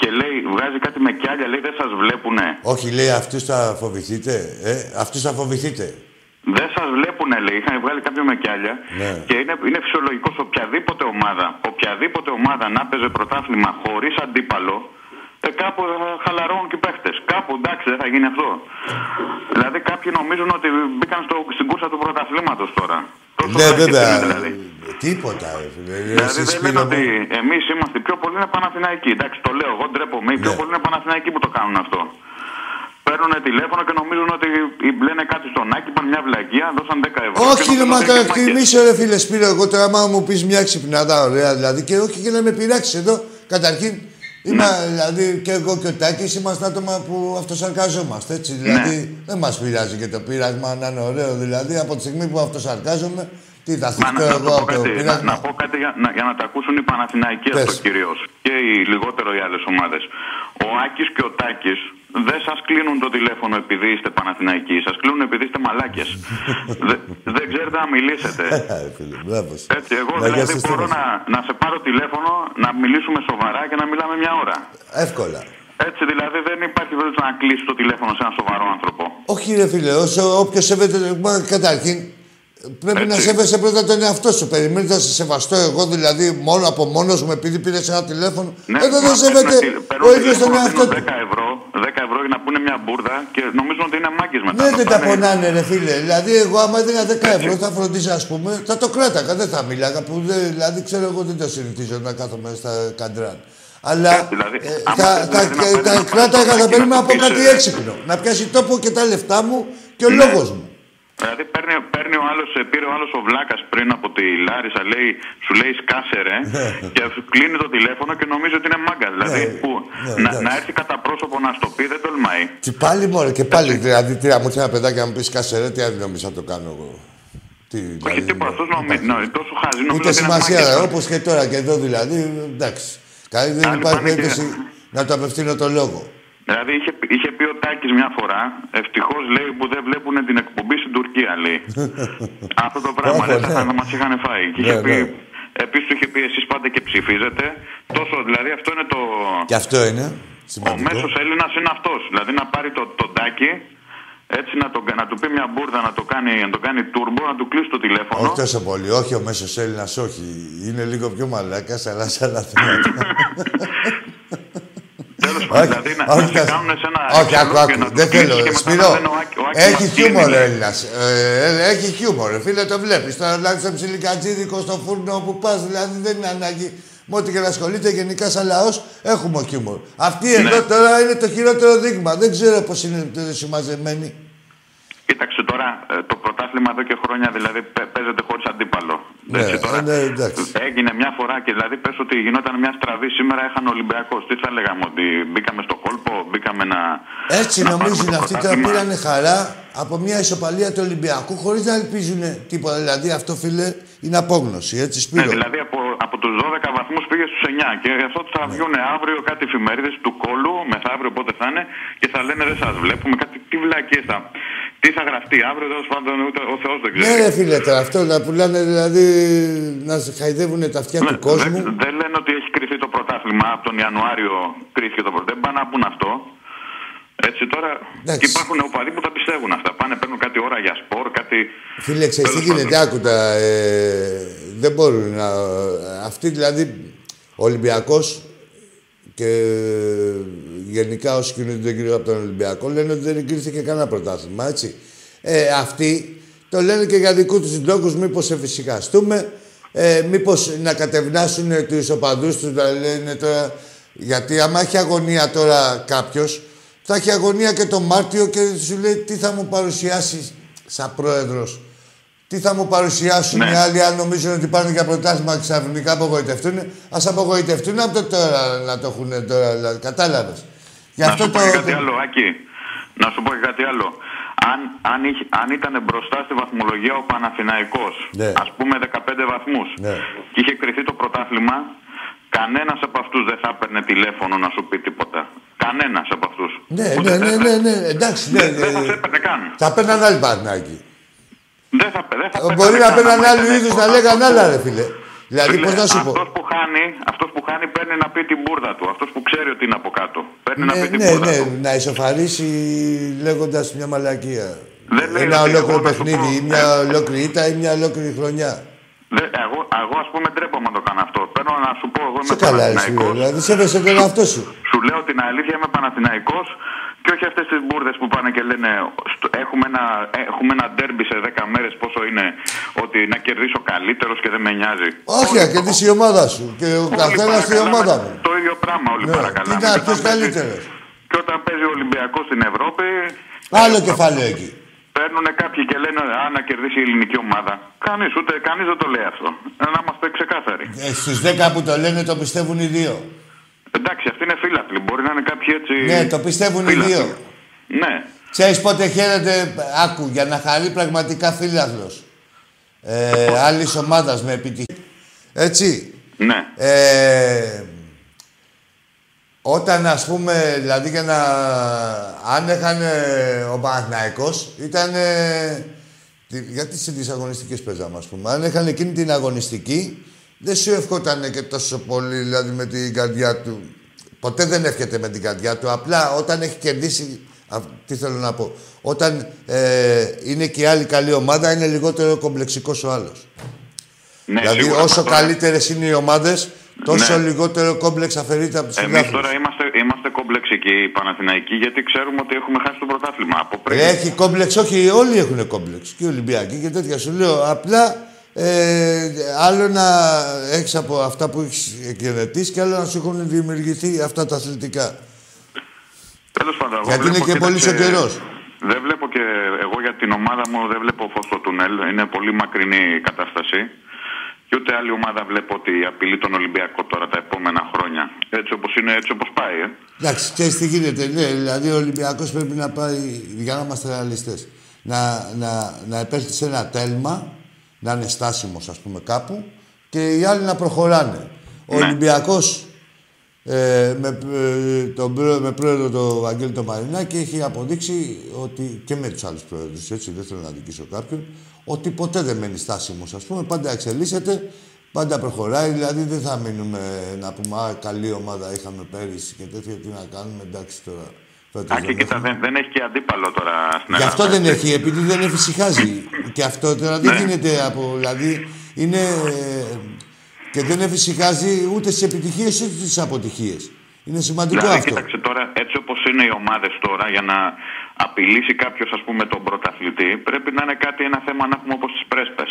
Speaker 9: και λέει, βγάζει κάτι με κιάλια, λέει δεν σας βλέπουνε.
Speaker 1: Όχι, λέει, αυτούς θα φοβηθείτε. Ε, αυτούς θα φοβηθείτε.
Speaker 9: Δεν σας βλέπουν, λέει. Είχαν βγάλει κάποιο με κιάλια.
Speaker 1: Ναι.
Speaker 9: Και είναι, είναι φυσιολογικός σε οποιαδήποτε ομάδα, οποιαδήποτε ομάδα να παίζει πρωτάθλημα χωρίς αντίπαλο, ε, κάπου θα χαλαρώνουν και οι παίχτες. Κάπου εντάξει, δεν θα γίνει αυτό. Δηλαδή κάποιοι νομίζουν ότι μπήκαν στο, στην κούρσα του πρωταθλήματος τώρα. Τόσο
Speaker 1: Ναι,
Speaker 9: βλάκες
Speaker 1: βέβαια.
Speaker 9: είναι, δηλαδή.
Speaker 1: Τίποτα, ρε φίλε.
Speaker 9: Δηλαδή
Speaker 1: Εσύ,
Speaker 9: δεν
Speaker 1: Σπύρο
Speaker 9: λένε
Speaker 1: μου.
Speaker 9: ότι εμείς είμαστε οι πιο πολλοί είναι Παναθηναϊκοί. Εντάξει, το λέω, εγώ ντρέπομαι. Οι πιο
Speaker 1: Ναι.
Speaker 9: πολλοί είναι Παναθηναϊκοί που το κάνουν αυτό. Παίρνουν τηλέφωνο και νομίζουν ότι λένε κάτι στον Άκη, είπαν μια βλακεία, δώσαν 10 ευρώ.
Speaker 1: Όχι,
Speaker 9: και
Speaker 1: ρε,
Speaker 9: νομίζουν
Speaker 1: μα
Speaker 9: ότι είναι μάγκες.
Speaker 1: εκτιμήσω, ρε φίλε Σπύρο. Εγώ τώρα, άμα μου πεις μια ξυπνάδα, ωραία δηλαδή, και όχι και να με πειράξεις εδώ. Καταρχήν, Είμαι, δηλαδή, και εγώ και ο Τάκης είμαστε άτομα που αυτοσαρκαζόμαστε, έτσι. Δηλαδή, δεν μας πειράζει και το πείραγμα να είναι ωραίο. Δηλαδή, από τη στιγμή που αυτοσαρκάζομαι, τι θα
Speaker 9: Μα
Speaker 1: θυχτώ
Speaker 9: να, να,
Speaker 1: εγώ
Speaker 9: σου πω
Speaker 1: από το
Speaker 9: κάτι, να,
Speaker 1: πείραγμα.
Speaker 9: να πω κάτι για να, για να τα ακούσουν οι Παναθηναϊκοί
Speaker 1: Πες.
Speaker 9: αυτό κυρίως. Και οι λιγότερο οι άλλες ομάδες. Ο Άκης και ο Τάκης δεν σας κλείνουν το τηλέφωνο επειδή είστε Παναθηναϊκοί. Σας κλείνουν επειδή είστε μαλάκες. (laughs) δεν ξέρετε να μιλήσετε. (laughs)
Speaker 1: Ε, φίλε, μπράβος σου.
Speaker 9: Έτσι, εγώ
Speaker 1: Να
Speaker 9: δηλαδή
Speaker 1: γιάσεις
Speaker 9: μπορώ
Speaker 1: τέλος.
Speaker 9: να, να σε πάρω τηλέφωνο, να μιλήσουμε σοβαρά και να μιλάμε μια ώρα.
Speaker 1: Εύκολα.
Speaker 9: Έτσι δηλαδή δεν υπάρχει περίπτωση να κλείσεις το τηλέφωνο σε έναν σοβαρό άνθρωπο.
Speaker 1: Όχι, ρε φίλε, όσο όποιος σέβεται. Μα, καταρχήν, πρέπει να
Speaker 9: Έτσι.
Speaker 1: σέβεσαι πρώτα τον εαυτό σου. Περιμένεις να σε σεβαστώ εγώ, δηλαδή, μόνο από μόνος μου, επειδή πήρες ένα τηλέφωνο. Εδώ
Speaker 9: μα
Speaker 1: δεν σέβεται
Speaker 9: παίρνουν τηλε- παίρνουν
Speaker 1: ο ίδιος τον
Speaker 9: τηλέφωνο,
Speaker 1: εαυτό
Speaker 9: δίνουν
Speaker 1: του.
Speaker 9: 10 ευρώ, 10 ευρώ για να πούνε μια μπουρδα και νομίζουν ότι είναι μάγκε μετά.
Speaker 1: Ναι,
Speaker 9: Το
Speaker 1: δεν τα
Speaker 9: πάνε-
Speaker 1: πονάνε, ρε φίλε. Δηλαδή, εγώ άμα έδινα 10 ευρώ, θα φροντίζα, ας πούμε, θα το κράταγα, δεν θα μίλαγα. Που δεν, δηλαδή, ξέρω εγώ δεν το συνηθίζω να κάθομαι στα καντράν. Αλλά
Speaker 9: δηλαδή,
Speaker 1: ε,
Speaker 9: άμα
Speaker 1: θα,
Speaker 9: θες
Speaker 1: θα,
Speaker 9: δηλαδή να
Speaker 1: θα,
Speaker 9: παίρνεις
Speaker 1: τα
Speaker 9: να
Speaker 1: κράταγα,
Speaker 9: πάρεις
Speaker 1: θα
Speaker 9: το
Speaker 1: περίμενα από
Speaker 9: πεις,
Speaker 1: κάτι
Speaker 9: ε,
Speaker 1: έξυπνο. Να πιάσει τόπο και τα λεφτά μου και ο
Speaker 9: Ναι.
Speaker 1: λόγος μου.
Speaker 9: Δηλαδή παίρνει, παίρνει ο άλλος, ε, πήρε ο άλλος ο Βλάκας πριν από τη Λάρισα, λέει, σου λέει σκάσε ρε, και σου κλείνει το τηλέφωνο και νομίζει ότι είναι μάγκα. Δηλαδή
Speaker 1: Ναι,
Speaker 9: που
Speaker 1: ναι,
Speaker 9: να,
Speaker 1: εντάξει.
Speaker 9: να έρθει κατά πρόσωπο να στο πει δεν τολμάει.
Speaker 1: Και πάλι μωρέ, και πάλι. Δηλαδή, τι να μου έρθει ένα παιδάκι να μου πει κάσερε, τι άλλο νομίζεις να το κάνω εγώ; Τι,
Speaker 9: Όχι
Speaker 1: δηλαδή,
Speaker 9: τίποτα, αυτός νομίζει, νο, τόσο χάζει, νομίζω
Speaker 1: Ούτε
Speaker 9: ότι είναι
Speaker 1: σημασία,
Speaker 9: μάγκες.
Speaker 1: όπως και τώρα και εδώ δηλαδή, εντάξει. Καλή δεν
Speaker 9: Άλλοι
Speaker 1: υπάρχει
Speaker 9: πάνε και-
Speaker 1: περίπτωση να το απευθύνω το λόγο.
Speaker 9: Δηλαδή είχε, είχε πει ο Τάκης μια φορά, ευτυχώς λέει που δεν βλέπουν την εκπομπή στην Τουρκία, λέει. (laughs) Αυτό το πράγμα
Speaker 1: Άχω,
Speaker 9: λέει,
Speaker 1: ναι.
Speaker 9: θα, θα μας είχαν φάει. Και είχε
Speaker 1: Ναι,
Speaker 9: πει,
Speaker 1: ναι.
Speaker 9: επίσης του είχε πει, εσείς πάτε και ψηφίζετε. Τόσο, δηλαδή αυτό είναι το.
Speaker 1: Και αυτό είναι
Speaker 9: Ο
Speaker 1: σημαντικό.
Speaker 9: μέσος Έλληνας είναι αυτός. Δηλαδή να πάρει το, το Τάκη, έτσι να, τον, να του πει μια μπουρδα, να το κάνει, να το κάνει τούρμπο, να του κλείσει το τηλέφωνο.
Speaker 1: Όχι τόσο πολύ, όχι ο μέσος Έλληνας, όχι. Είναι λίγο πιο μαλάκας, αλλά σε άλλα θέματα.
Speaker 9: Τέλο πάντων, δηλαδή να, να σε
Speaker 1: τα-
Speaker 9: κάνουν σε ένα.
Speaker 1: όχι,
Speaker 9: έξαλλο
Speaker 1: άκου,
Speaker 9: και
Speaker 1: άκου.
Speaker 9: να τους
Speaker 1: Δεν
Speaker 9: κλείσεις
Speaker 1: θέλω.
Speaker 9: και μετά να
Speaker 1: Σπυρό,
Speaker 9: λένε ο Άκη- ο Άκης
Speaker 1: έχει
Speaker 9: μας
Speaker 1: χιούμορ
Speaker 9: κλείνει.
Speaker 1: ο Έλληνας. έχει χιούμορ, φίλε, το βλέπεις. Τώρα δηλαδή σε ψιλικατζίδικο στο φούρνο όπου πας, δηλαδή δεν είναι ανάγκη. Με ό,τι και να ασχολείται γενικά σαν λαός, έχουμε χιούμορ. Αυτή
Speaker 9: Ναι.
Speaker 1: εδώ τώρα είναι το χειρότερο δείγμα. Δεν ξέρω πώς είναι συμμαζεμένοι.
Speaker 9: Κοίταξε τώρα, ε, το πρωτάθλημα εδώ και χρόνια δηλαδή παι- παίζεται χωρίς αντίπαλο.
Speaker 1: Ναι,
Speaker 9: Έτσι, τώρα,
Speaker 1: ε, ναι, εντάξει.
Speaker 9: Έγινε μια φορά και δηλαδή πες ότι γινόταν μια στραβή σήμερα έχανε Ολυμπιακός. Τι θα λέγαμε, ότι μπήκαμε στο κόλπο, μπήκαμε να.
Speaker 1: Έτσι
Speaker 9: να
Speaker 1: νομίζουν
Speaker 9: πάρουμε το
Speaker 1: αυτοί τώρα
Speaker 9: πρωτάθλημα;
Speaker 1: πήρανε χαρά από μια ισοπαλία του Ολυμπιακού χωρίς να ελπίζουν τίποτα. Δηλαδή αυτό φίλε είναι απόγνωση, έτσι
Speaker 9: Ναι,
Speaker 1: Σπύρο.
Speaker 9: δηλαδή από, από τους 12 βαθμούς πήγε στους 9. Και αυτό θα
Speaker 1: Ναι.
Speaker 9: βγουν αύριο κάτι εφημερίδες του κόλου, μεθαύριο πότε θα είναι, και θα λένε δεν σας βλέπουμε. Κάτι, τι βλακίες θα. Τι θα γραφτεί αύριο, τέλος πάντων ούτε ο Θεός δεν
Speaker 1: Ναι,
Speaker 9: ξέρει.
Speaker 1: ρε φίλε, τώρα αυτό να πουλάνε δηλαδή να σε χαϊδεύουν τα αυτιά του κόσμου.
Speaker 9: Δεν, δεν λένε ότι έχει κρυφτεί το πρωτάθλημα. Από τον Ιανουάριο κρύφτηκε το πρωτάθλημα. Δεν πάνε να πούν αυτό. Έτσι τώρα.
Speaker 1: Εντάξει.
Speaker 9: Και υπάρχουν οπαδοί που τα πιστεύουν αυτά. Πάνε, παίρνουν κάτι ώρα για σπορ, κάτι.
Speaker 1: Φίλε, ξέρεις τι
Speaker 9: Τέλος
Speaker 1: γίνεται,
Speaker 9: πάντων.
Speaker 1: άκουτα, ε, δεν μπορούν να... Αυτοί δηλαδή, ο Ολυμπιακός και γενικά όσοι κινούνται γύρω από τον Ολυμπιακό λένε ότι δεν εγκρίθηκε κανένα πρωτάθλημα, έτσι. Ε, αυτοί το λένε και για δικούς τους λόγους, μήπως εφησυχαστούμε, ε, μήπως να κατευνάσουν τους οπαδούς τους, να λένε τώρα... Γιατί άμα έχει αγωνία τώρα κάποιος, θα έχει αγωνία και το Μάρτιο και σου λέει τι θα μου παρουσιάσεις σαν πρόεδρος Τι θα μου παρουσιάσουν
Speaker 9: Ναι.
Speaker 1: οι άλλοι αν νομίζουν ότι πάνε για πρωτάθλημα και ξαφνικά απογοητευτούν. Α απογοητευτούν από το τώρα να το έχουν τώρα. Δηλαδή, Κατάλαβες. Γι'
Speaker 9: Να
Speaker 1: αυτό
Speaker 9: σου
Speaker 1: το.
Speaker 9: πω και κάτι άλλο, Άκη. Να σου πω και κάτι άλλο. Αν, αν, είχε, αν ήταν μπροστά στη βαθμολογία ο Παναθηναϊκός,
Speaker 1: Ναι.
Speaker 9: ας πούμε 15 βαθμούς,
Speaker 1: Ναι.
Speaker 9: και είχε κρυθεί το πρωτάθλημα, κανένας από αυτούς δεν θα έπαιρνε τηλέφωνο να σου πει τίποτα. Κανένας από αυτούς.
Speaker 1: Ναι,
Speaker 9: Ούτε
Speaker 1: ναι,
Speaker 9: δεν
Speaker 1: ναι,
Speaker 9: θα-
Speaker 1: ναι, ναι, εντάξει. Ναι,
Speaker 9: Δεν, δεν θα σε
Speaker 1: ναι.
Speaker 9: έπαιρνε καν.
Speaker 1: Θα παίρναν άλλοι Παναθηναϊκοί.
Speaker 9: Δεν θα, δεν θα
Speaker 1: Ε,
Speaker 9: παίρνανε
Speaker 1: Μπορεί να
Speaker 9: καν.
Speaker 1: παίρναν
Speaker 9: Άμα
Speaker 1: άλλου
Speaker 9: ήταν
Speaker 1: είδους να
Speaker 9: αυτός
Speaker 1: λέγανε
Speaker 9: που-
Speaker 1: άλλα, ρε φίλε. Δηλαδή,
Speaker 9: Φίλε,
Speaker 1: πώς να σου πω;
Speaker 9: Αυτός που, χάνει, αυτός που χάνει παίρνει να πει την μπουρδα του. Αυτός που ξέρει ότι είναι από κάτω. Παίρνει να
Speaker 1: Ναι,
Speaker 9: πει την
Speaker 1: ναι,
Speaker 9: μπουρδα
Speaker 1: ναι,
Speaker 9: του.
Speaker 1: να ισοφαρίσει λέγοντας μια μαλακία.
Speaker 9: Δεν λέει
Speaker 1: Ένα
Speaker 9: ότι
Speaker 1: ολόκληρο
Speaker 9: εγώ να σου
Speaker 1: παιχνίδι,
Speaker 9: πω,
Speaker 1: ή μια
Speaker 9: ε,
Speaker 1: ολόκληρη ήττα ή μια ολόκληρη χρονιά.
Speaker 9: Δε, εγώ, εγώ ας πούμε ντρέπομαι να το κάνω αυτό. Παίρνω να σου πω, εγώ είμαι
Speaker 1: Σε καλά, εσύ,
Speaker 9: Παναθηναϊκός.
Speaker 1: δηλαδή σέβεσαι τον εαυτό σου.
Speaker 9: Σου λέω την αλήθεια, είμαι Παναθηναϊκός και όχι αυτές τις μπουρδες που πάνε και λένε στο- έχουμε ένα, έχουμε ένα ντέρμπι σε 10 μέρες πόσο είναι ότι να κερδίσω καλύτερος και δεν με νοιάζει.
Speaker 1: Όχι, να κερδίσει η ομάδα σου. Και ο
Speaker 9: Όλοι
Speaker 1: καθένας στη
Speaker 9: παρακαλάμε
Speaker 1: ομάδα μου.
Speaker 9: Το ίδιο πράγμα όλοι
Speaker 1: Ναι,
Speaker 9: παρακαλάμε.
Speaker 1: τι να,
Speaker 9: Και
Speaker 1: ποιος
Speaker 9: όταν παίζει-
Speaker 1: καλύτερος.
Speaker 9: Και όταν παίζει ο Ολυμπιακός στην Ευρώπη,
Speaker 1: Άλλο κεφάλαιο εκεί.
Speaker 9: παίρνουν κάποιοι και λένε Α, να κερδίσει η ελληνική ομάδα. Κανείς, ούτε κανείς δεν το λέει αυτό. Ε, Να είμαστε ξεκάθαροι.
Speaker 1: Ε, Στους 10 που το λένε το πιστεύουν οι δύο.
Speaker 9: Εντάξει, αυτοί είναι φίλαθλοι. Μπορεί να είναι κάποιοι έτσι.
Speaker 1: Ναι, το πιστεύουν οι
Speaker 9: φίλαθλοι.
Speaker 1: δύο.
Speaker 9: Ναι.
Speaker 1: Ξέρεις πότε χαίρεται, άκου, για να χαρεί πραγματικά φίλαθλος. Ε, άλλης ομάδας με επιτυχία. Έτσι.
Speaker 9: Ναι.
Speaker 1: Ε, όταν ας πούμε, δηλαδή για να... Αν έχανε ο Παναθηναϊκός, ήταν... γιατί σε τις αγωνιστικές παίζαμε, ας πούμε. Αν έχανε εκείνη την αγωνιστική, δεν σου ευχόταν και τόσο πολύ, δηλαδή με την καρδιά του. Ποτέ δεν εύχεται με την καρδιά του. Απλά όταν έχει κερδίσει. α, τι θέλω να πω. Όταν ε, είναι και η άλλη καλή ομάδα, είναι λιγότερο κομπλεξικός ο άλλος.
Speaker 9: ναι
Speaker 1: δηλαδή,
Speaker 9: σίγουρα,
Speaker 1: όσο
Speaker 9: τώρα-
Speaker 1: καλύτερες είναι οι ομάδες, τόσο
Speaker 9: Ναι.
Speaker 1: λιγότερο κόμπλεξ αφαιρείται από τους
Speaker 9: Εμείς
Speaker 1: φιλάθλους.
Speaker 9: τώρα είμαστε, είμαστε κομπλεξικοί οι Παναθηναϊκοί γιατί ξέρουμε ότι έχουμε χάσει το πρωτάθλημα. Από πριν.
Speaker 1: Έχει κόμπλεξ, όχι, όλοι έχουν κόμπλεξ. Και οι Ολυμπιακοί και τέτοια. Σου λέω απλά ε, άλλο να έχεις από αυτά που έχεις εκγενετήσει και άλλο να σου έχουν δημιουργηθεί αυτά τα αθλητικά.
Speaker 9: Τέλος πάντων, εγώ
Speaker 1: Γιατί είναι
Speaker 9: βλέπω,
Speaker 1: και πολύ
Speaker 9: κοίταξε,
Speaker 1: ο καιρό.
Speaker 9: Δεν βλέπω και εγώ για την ομάδα μου δεν βλέπω φως στο τούνελ. Είναι πολύ μακρινή η κατάσταση. Και ούτε άλλη ομάδα βλέπω ότι απειλεί τον Ολυμπιακό τώρα τα επόμενα χρόνια. Έτσι όπως είναι, έτσι όπως πάει. Ε.
Speaker 1: Εντάξει, ξέρεις τι γίνεται. Ναι, δηλαδή ο Ολυμπιακός πρέπει να πάει, για να είμαστε ρεαλιστές, να, να, να επέλθει σε ένα τέλμα, να είναι στάσιμος, ας πούμε, κάπου και οι άλλοι να προχωράνε. Ο
Speaker 9: Ναι.
Speaker 1: Ολυμπιακός ε, με, ε, τον, πρό- με πρόεδρο τον Βαγγέλη τον Μαρινάκη έχει αποδείξει ότι και με τους άλλους πρόεδρους, έτσι δεν θέλω να δικήσω κάποιον, ότι ποτέ δεν μένει στάσιμος, ας πούμε. Πάντα εξελίσσεται, πάντα προχωράει. Δηλαδή δεν θα μείνουμε να πούμε Α, καλή ομάδα είχαμε πέρυσι και τέτοια. Τι να κάνουμε, εντάξει τώρα. Φέτος
Speaker 9: Α, και
Speaker 1: δεν
Speaker 9: κοίτα,
Speaker 1: έχουμε».
Speaker 9: δεν, δεν έχει και αντίπαλο τώρα στην
Speaker 1: Γι' αυτό
Speaker 9: Ελλάδα,
Speaker 1: δεν
Speaker 9: έτσι.
Speaker 1: έχει, επειδή δεν εφησυχάζει. και αυτό τώρα δεν
Speaker 9: Ναι.
Speaker 1: γίνεται από. Δηλαδή είναι. ε, και δεν εφησυχάζει ούτε στις επιτυχίες ούτε στις αποτυχίες. Είναι σημαντικό
Speaker 9: Δηλαδή,
Speaker 1: αυτό.
Speaker 9: κοίταξε τώρα, έτσι όπως είναι οι ομάδες τώρα, για να απειλήσει κάποιος, ας πούμε, τον πρωταθλητή, πρέπει να είναι κάτι, ένα θέμα να έχουμε όπως τις πρέσπες.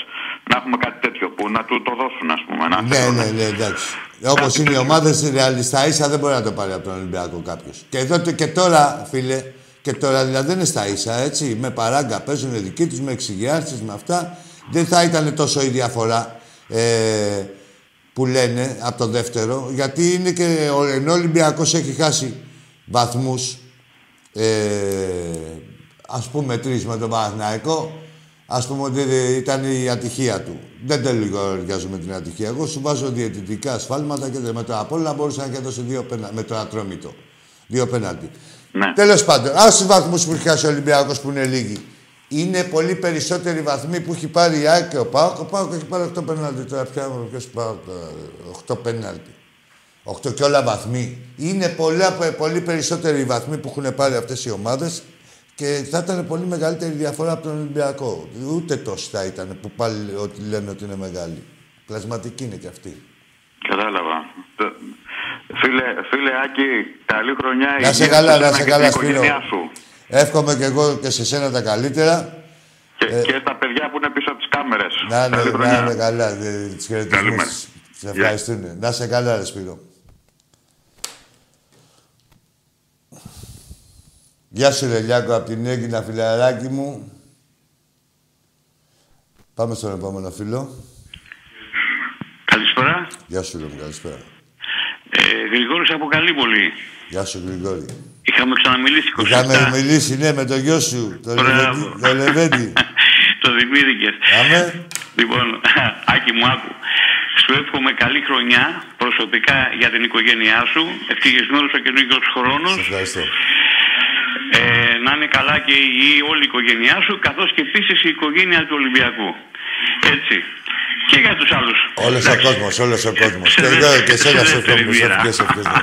Speaker 9: Να έχουμε κάτι τέτοιο που να του το δώσουν, ας πούμε. Να
Speaker 1: Ναι,
Speaker 9: θέλουν.
Speaker 1: ναι, ναι, εντάξει. Όπως είναι οι ομάδες ρεαλιστά ίσα δεν μπορεί να το πάρει από τον Ολυμπιακό κάποιος. Και εδώ το- και τώρα, φίλε, και τώρα δηλαδή δεν είναι στα ίσα, έτσι. Με παράγκα παίζουν δικοί τους, με εξηγιάρσεις, με αυτά. Δεν θα ήταν τόσο η διαφορά ε, που λένε από το δεύτερο. Γιατί είναι και ο, ενώ ο Ολυμπιακός έχει χάσει βαθμούς. Ε, ας πούμε τρεις με τον Παναθηναϊκό, ας πούμε ότι ήταν η ατυχία του. Δεν τελειάζω με την ατυχία. Εγώ σου βάζω διαιτητικά ασφάλματα και με το Απόλλωνα μπορούσα να και δώσει δύο πένα, με το Ατρόμητο. Δύο πέναλτι.
Speaker 9: Ναι.
Speaker 1: Τέλος πάντων, ας τους βαθμούς που έχει χάσει ο Ολυμπιακός που είναι λίγοι. Είναι πολύ περισσότεροι βαθμοί που έχει πάρει η ΑΕΚ και ο ΠΑΟΚ. Ο ΠΑΟΚ έχει πάρει 8 πέναλτι. Τώρα πια ποιος ΠΑΟΚ, τώρα, 8 πέναλτι. 8 και όλα βαθμοί. Είναι πολλά, πολύ περισσότεροι οι βαθμοί που έχουν πάρει αυτές οι ομάδες και θα ήταν πολύ μεγαλύτερη διαφορά από τον Ολυμπιακό. Ούτε τόση θα ήταν που πάλι ότι λένε ότι είναι μεγάλη. Πλασματική είναι και αυτή.
Speaker 9: Κατάλαβα. Το- Φίλε, φίλε Άκη, καλή χρονιά.
Speaker 1: Να σε
Speaker 9: υγεία
Speaker 1: καλά,
Speaker 9: σε
Speaker 1: να
Speaker 9: σένα
Speaker 1: σε
Speaker 9: και
Speaker 1: καλά,
Speaker 9: στην
Speaker 1: Σπύρο.
Speaker 9: οικογένειά σου.
Speaker 1: Εύχομαι και εγώ και σε σένα τα καλύτερα.
Speaker 9: Και, και στα παιδιά που είναι πίσω από τις κάμερες.
Speaker 1: Ε. Να είναι, να είναι καλά. ε, Τις χαιρετισμούς.
Speaker 9: Καλημέρα.
Speaker 1: Σε ευχαριστούν. Να σε καλά, ρε Σπύρο. Γεια σου, ρε Λιάκο, από την Έγκυνα, φιλαράκι μου. Πάμε στον επόμενο φίλο.
Speaker 10: Καλησπέρα.
Speaker 1: Γεια σου, Λέμε, καλησπέρα.
Speaker 10: Ε, Γρηγόρης από Καλύπολη.
Speaker 1: Γεια σου, Γρηγόρη.
Speaker 10: Είχαμε ξαναμιλήσει 27.
Speaker 1: Είχαμε μιλήσει, ναι, με το γιο σου, το
Speaker 10: Μπράβο.
Speaker 1: Λεβέντι. Το Λεβέντι. (laughs)
Speaker 10: το δημιούργηκες.
Speaker 1: Αμέ.
Speaker 10: Λοιπόν, (laughs) Άκη μου, άκου. Σου εύχομαι καλή χρονιά προσωπικά για την οικογένειά σου. Ευτυχισμένος ο καινούργιος χρόνος.
Speaker 1: Σε ευχαριστώ.
Speaker 10: Ε, να είναι καλά και η όλη η οικογένειά σου, καθώς και επίσης η οικογένεια του Ολυμπιακού. Έτσι. Και για τους άλλους.
Speaker 1: Όλος ο κόσμος, όλος ο κόσμος. Και εγώ και εσένα σε εύχομαι προσωπικές ευχές. ναι.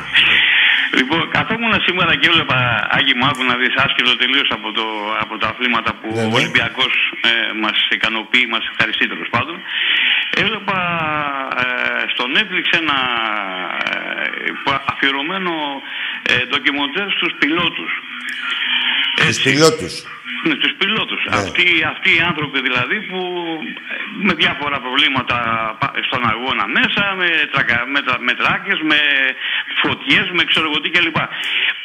Speaker 10: Λοιπόν, καθόμουν σήμερα και έβλεπα, Άγιο μου, άκου να δεις άσχετο τελείως από, το, από τα αθλήματα που
Speaker 1: Ναι, ναι.
Speaker 10: ο Ολυμπιακός ε, μας ικανοποιεί, μας ευχαριστεί τέλος πάντων. Έβλεπα ε, στο Netflix ένα ε, που- αφιερωμένο ε, ντοκιμοντέρ στους πιλότους.
Speaker 1: Τους πιλότους.
Speaker 10: Ναι, τους πιλότους.
Speaker 1: Ναι.
Speaker 10: Αυτοί, αυτοί οι άνθρωποι δηλαδή που ε, με διάφορα προβλήματα πα- στον αγώνα μέσα, με, τρακα, με, τρα- με τράκες, με φωτιές, με ξέρω εγώ τι κλπ.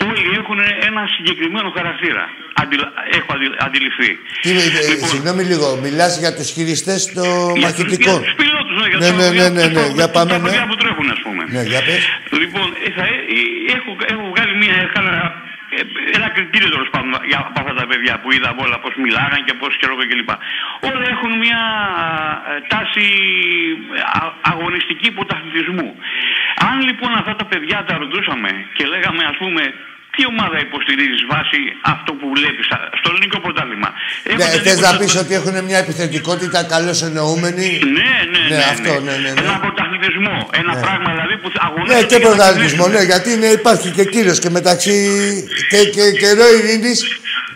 Speaker 10: Όλοι έχουν ένα συγκεκριμένο χαρακτήρα. Αντιλα- έχω αντι- αντιληφθεί.
Speaker 1: Τι, ε, συγγνώμη λίγο, μιλάς για τους χειριστές των
Speaker 10: Λοιπόν. Για τους-
Speaker 1: μαχητικών.
Speaker 10: Για τους πιλότους, ναι, για
Speaker 1: Ναι,
Speaker 10: τους-
Speaker 1: ναι, ναι,
Speaker 10: για
Speaker 1: ναι,
Speaker 10: τους-
Speaker 1: ναι, για πάμε,
Speaker 10: τα
Speaker 1: ναι.
Speaker 10: παιδιά που τρέχουν, ας πούμε.
Speaker 1: Ναι, για πες.
Speaker 10: Λοιπόν, ε, θα, ε, ε, έχω, έχω βγάλει μια, έκανα, ε, ένα κριτήριο τέλο πάντων για από αυτά τα παιδιά που είδα όλα πώ μιλάγαν και πώ και λόγω κλπ. Όλα έχουν μια ε, τάση α- αγωνιστική πρωταθλητισμού. Αν λοιπόν αυτά τα παιδιά τα ρωτούσαμε και λέγαμε α πούμε τι ομάδα υποστηρίζεις βάσει αυτό που βλέπεις στο ελληνικό πρωτάθλημα;
Speaker 1: Ναι,
Speaker 10: Έχω την
Speaker 1: θες να
Speaker 10: εντύπωση
Speaker 1: πεις
Speaker 10: ότι-
Speaker 1: ότι έχουν μια επιθετικότητα καλώς εννοούμενη;
Speaker 10: Ναι, ναι, ναι.
Speaker 1: Ναι, αυτό, ναι, ναι, ναι.
Speaker 10: Ένα πρωταθλητισμό. Ένα
Speaker 1: Ναι.
Speaker 10: πράγμα δηλαδή που αγωνίζεται.
Speaker 1: Ναι, και
Speaker 10: για να
Speaker 1: πρωταθλητισμό,
Speaker 10: κερδίσουν.
Speaker 1: ναι, γιατί είναι, υπάρχει και κύριος και μεταξύ. και, και καιρό ειρήνης,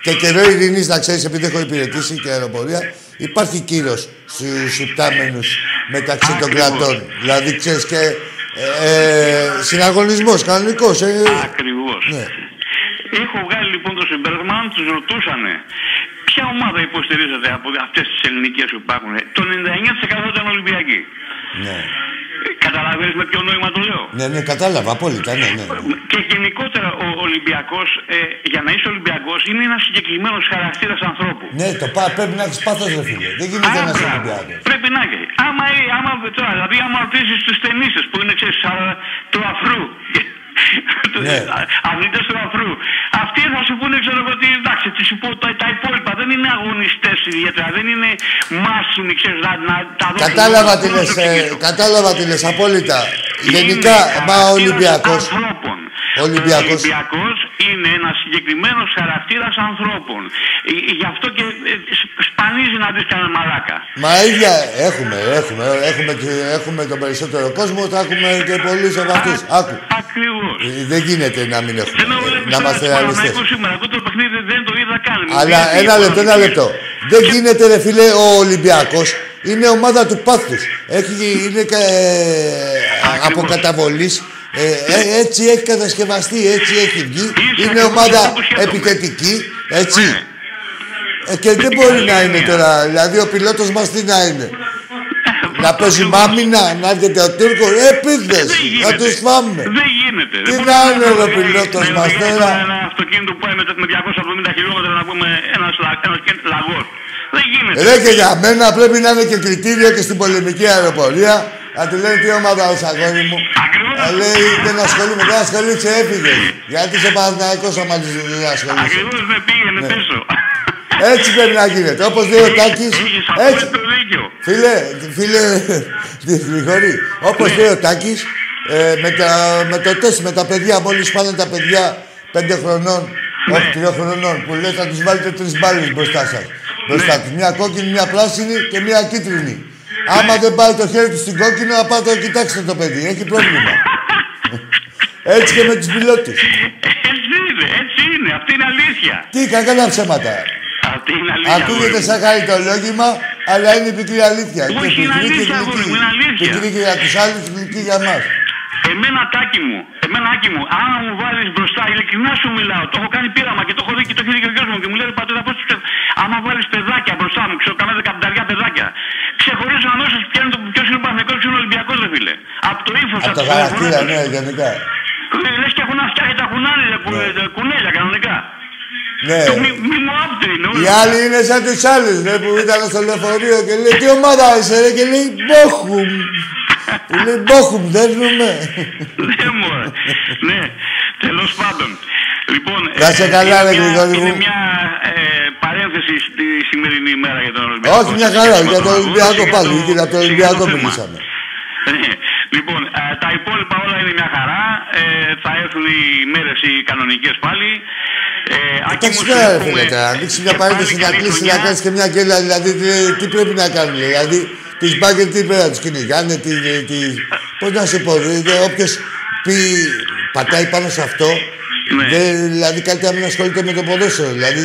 Speaker 1: και καιρό ειρήνης, να ξέρεις, επειδή έχω υπηρετήσει και αεροπορία, υπάρχει κύριος στους υπτάμενους μεταξύ των
Speaker 10: Ακριβώς.
Speaker 1: κρατών. Δηλαδή, ξέρεις, και ε, συναγωνισμός κανονικός. Ε,
Speaker 10: Ακριβώς.
Speaker 1: ναι.
Speaker 10: Έχω βγάλει λοιπόν το συμπέρασμα, αν τους ρωτούσανε ποια ομάδα υποστηρίζεται από αυτές τις ελληνικές που υπάρχουν. Το 99% ήταν Ολυμπιακοί.
Speaker 1: ναι.
Speaker 10: Καταλαβαίνεις με ποιο νόημα το λέω.
Speaker 1: ναι, ναι, κατάλαβα απόλυτα, ναι, ναι.
Speaker 10: Και γενικότερα ο Ολυμπιακός, ε, για να είσαι Ολυμπιακός, είναι ένας συγκεκριμένος χαρακτήρας ανθρώπου.
Speaker 1: Ναι, το πά, πρέπει να έχεις πάθος, ρε φίλε. Δεν γίνεται
Speaker 10: Α,
Speaker 1: ένας
Speaker 10: μπράβο.
Speaker 1: Ολυμπιακός.
Speaker 10: Πρέπει να έχει. Άμα, ε, άμα, τώρα, δηλαδή, άμα ρωτήσεις τους ταινίστες που είναι ξέρεις, α, του αφρού.
Speaker 1: Ναι.
Speaker 10: Αθλητέ του αφρού. Αυτοί θα σου πούνε, ξέρω εγώ, ότι εντάξει, τις υπο, τα, τα υπόλοιπα δεν είναι αγωνιστές ιδιαίτερα, δεν είναι μάσιμοι, ξέρεις, να, να τα δώσουν
Speaker 1: Κατάλαβα
Speaker 10: όλα
Speaker 1: τι λες,
Speaker 10: πρόσωποι
Speaker 1: ε,
Speaker 10: και-
Speaker 1: κατάλαβα τι λες, απόλυτα.
Speaker 10: Είναι
Speaker 1: Γενικά, μα ο
Speaker 10: χαρακτήρας
Speaker 1: Ολυμπιακός.
Speaker 10: ανθρώπων.
Speaker 1: Ολυμπιακός.
Speaker 10: Ο Ολυμπιακός είναι ένα συγκεκριμένο χαρακτήρας ανθρώπων. Ε, Γι' αυτό και ε, σ- σπανίζει να δει κανένα μαλάκα.
Speaker 1: Μα ίδια έχουμε, έχουμε, έχουμε, έχουμε τον περισσότερο κόσμο, θα έχουμε και πολλούς από αυτούς. Άκου,
Speaker 10: Ακριβώς.
Speaker 1: ε, δεν γίνεται να μην έχουμε,
Speaker 10: Ενώ
Speaker 1: ε,
Speaker 10: βλέπεις
Speaker 1: να
Speaker 10: τώρα
Speaker 1: είμαστε
Speaker 10: τους
Speaker 1: ρεαλιστές.
Speaker 10: Παναθηναϊκούς σήμερα, εγώ το παιχνίδι δεν το είδα καν. Μου
Speaker 1: Αλλά
Speaker 10: βγήκε
Speaker 1: ένα
Speaker 10: η
Speaker 1: λεπτό, ένα
Speaker 10: εικόνα.
Speaker 1: λεπτό. Δεν γίνεται ρε φίλε ο Ολυμπιακός. Είναι ομάδα του πάθους. Έχει, είναι κα- ε, από καταβολής. Ε, ε, έτσι έχει κατασκευαστεί, έτσι έχει βγει.
Speaker 10: Είσαι
Speaker 1: Είναι
Speaker 10: ακριβώς
Speaker 1: ομάδα
Speaker 10: αυτό που σκέφτομαι.
Speaker 1: επιθετική, έτσι.
Speaker 10: Ναι.
Speaker 1: Ε, και δεν
Speaker 10: την
Speaker 1: μπορεί
Speaker 10: καλή
Speaker 1: να είναι
Speaker 10: έννοια.
Speaker 1: τώρα. Δηλαδή ο πιλότος μας τι να είναι;
Speaker 10: Ε,
Speaker 1: να παίζει μάμινα, να έρχεται ο Τούρκος.
Speaker 10: Δεν
Speaker 1: Επίθεση, να
Speaker 10: γίνεται.
Speaker 1: τους φάμε.
Speaker 10: Δεν γίνεται.
Speaker 1: Τι
Speaker 10: Δεν
Speaker 1: να
Speaker 10: μπορεί
Speaker 1: είναι, ρε,
Speaker 10: οδηγάει-
Speaker 1: πιλότος
Speaker 10: να
Speaker 1: μας
Speaker 10: οδηγάει
Speaker 1: τώρα;
Speaker 10: Ένα αυτοκίνητο που πάει με με 270 χιλιόμετρα να πούμε ένας, λα- ένας και- λαγός. Δεν γίνεται.
Speaker 1: Ρε και για μένα πρέπει να είναι και κριτήριο και στην πολεμική αεροπορία. Να του λένε τι ομάδα είσαι αγόρι μου.
Speaker 10: Ακριβώς.
Speaker 1: Να λέει δεν ασχολούμαι, δεν ασχολείσαι, έφυγες. Γιατί είσαι Παναθηναϊκός άμα δεν ασχολείσαι.
Speaker 10: Ακριβώς δεν πήγαινε
Speaker 1: Ναι.
Speaker 10: πίσω.
Speaker 1: Έτσι πρέπει να γίνεται. Όπως λέει ο Τάκης,
Speaker 10: Έχεις
Speaker 1: έτσι.
Speaker 10: απόλυτο δίκιο.
Speaker 1: Φίλε, φίλε, (laughs) Γρηγόρη, όπως λέει ο Τάκης, ε, με, τα, με το τεστ με τα παιδιά, μόλις πάνε τα παιδιά πέντε χρονών, όχι τριών χρονών, που λέει θα τους βάλετε τρεις μπάλες μπροστά σας. Μπροστά τους. Μια κόκκινη, μια πράσινη και μια κίτρινη. Άμα δεν πάει το χέρι του στην κόκκινη, να πάτε το κοιτάξτε το παιδί. Έχει πρόβλημα. Έτσι και με τους πιλότους.
Speaker 10: Έτσι είναι, έτσι είναι. Αυτή είναι αλήθεια.
Speaker 1: Τι, κακά ψέματα.
Speaker 10: Αυτή είναι αλήθεια.
Speaker 1: Ακούγεται σαν χαριτολόγημα, αλλά είναι η πικρή αλήθεια.
Speaker 10: Όχι,
Speaker 1: Και
Speaker 10: είναι
Speaker 1: πικρή και
Speaker 10: αλήθεια, αγόρι
Speaker 1: γλυκή.
Speaker 10: μου, είναι αλήθεια.
Speaker 1: Πικρή και για τους άλλους, γλυκή για μας.
Speaker 10: Εμένα τάκι μου, εμένα άκη μου, άμα μου βάλεις μπροστά, ειλικρινά σου μιλάω, το έχω κάνει πείραμα και το έχω δει και το έχει δει και ο γιος μου και μου λέει πατέρα πώς τους Άμα βάλεις παιδάκια μπροστά μου, ξέρω κανένα δεκαπενταριά παιδάκια, ξεχωρίζω αμέσως ποιος είναι, το, ποιος είναι ο Παναγικός, ποιος είναι ο Ολυμπιακός, ρε φίλε. Από το ύφος,
Speaker 1: Από
Speaker 10: από
Speaker 1: το
Speaker 10: τις
Speaker 1: χαρακτήρα,
Speaker 10: συμπεριφορές
Speaker 1: ναι, γενικά.
Speaker 10: τους. Λες και έχουν φτιάξει τα κουνάνια,
Speaker 1: Ναι.
Speaker 10: κουνέλια κανονικά.
Speaker 1: Ναι.
Speaker 10: Το μη, μη μου άφτω είναι
Speaker 1: Οι
Speaker 10: όλα.
Speaker 1: άλλοι είναι σαν τους άλλους, ρε, που ήταν στο λεωφορείο και λέει «Τι ομάδα είσαι, ρε» και λέει «Μπόχουμ». Που λέει «Μπόχουμ, δέρνουμε».
Speaker 10: Ναι, μωρέ. Ναι, τέλος πάντων. Λοιπόν,
Speaker 1: Να σε
Speaker 10: ε,
Speaker 1: καλά,
Speaker 10: είναι
Speaker 1: ρε,
Speaker 10: μια-
Speaker 1: Γρηγόρη μου.
Speaker 10: Είναι μια ε, παρένθεση στη σημερινή ημέρα για τον Ολυμπιακό.
Speaker 1: Όχι, μια
Speaker 10: Σε
Speaker 1: χαρά,
Speaker 10: σχέση με
Speaker 1: για τον
Speaker 10: αγώνα,
Speaker 1: Ολυμπιακό
Speaker 10: για
Speaker 1: πάλι,
Speaker 10: το-
Speaker 1: και για τον
Speaker 10: σε
Speaker 1: Ολυμπιακό
Speaker 10: το θέμα.
Speaker 1: μιλήσαμε.
Speaker 10: Ναι. Λοιπόν, ε, τα υπόλοιπα όλα είναι μια χαρά. Ε, θα έρθουν οι μέρες οι κανονικές πάλι. Ε, Άκη
Speaker 1: Εντάξει
Speaker 10: μου,
Speaker 1: πέρα,
Speaker 10: σου
Speaker 1: ρε
Speaker 10: εύχομαι
Speaker 1: φίλε, τώρα. Ανοίξει μια
Speaker 10: και
Speaker 1: παρένθεση
Speaker 10: πάλι
Speaker 1: να
Speaker 10: καλή
Speaker 1: κλείσει,
Speaker 10: χρονιά.
Speaker 1: να κάνει και μια κέλα. Δηλαδή, τι, τι πρέπει να κάνουν, δηλαδή, τις μπάγκερ τι πρέπει να τους κυνηγάνε, τι, τι, πώς να σου πω, όποιος πει, πατάει πάνω σε αυτό,
Speaker 10: Ναι.
Speaker 1: δεν, δηλαδή καλύτερα να μην ασχολείται με το ποδόσφαιρο, δηλαδή,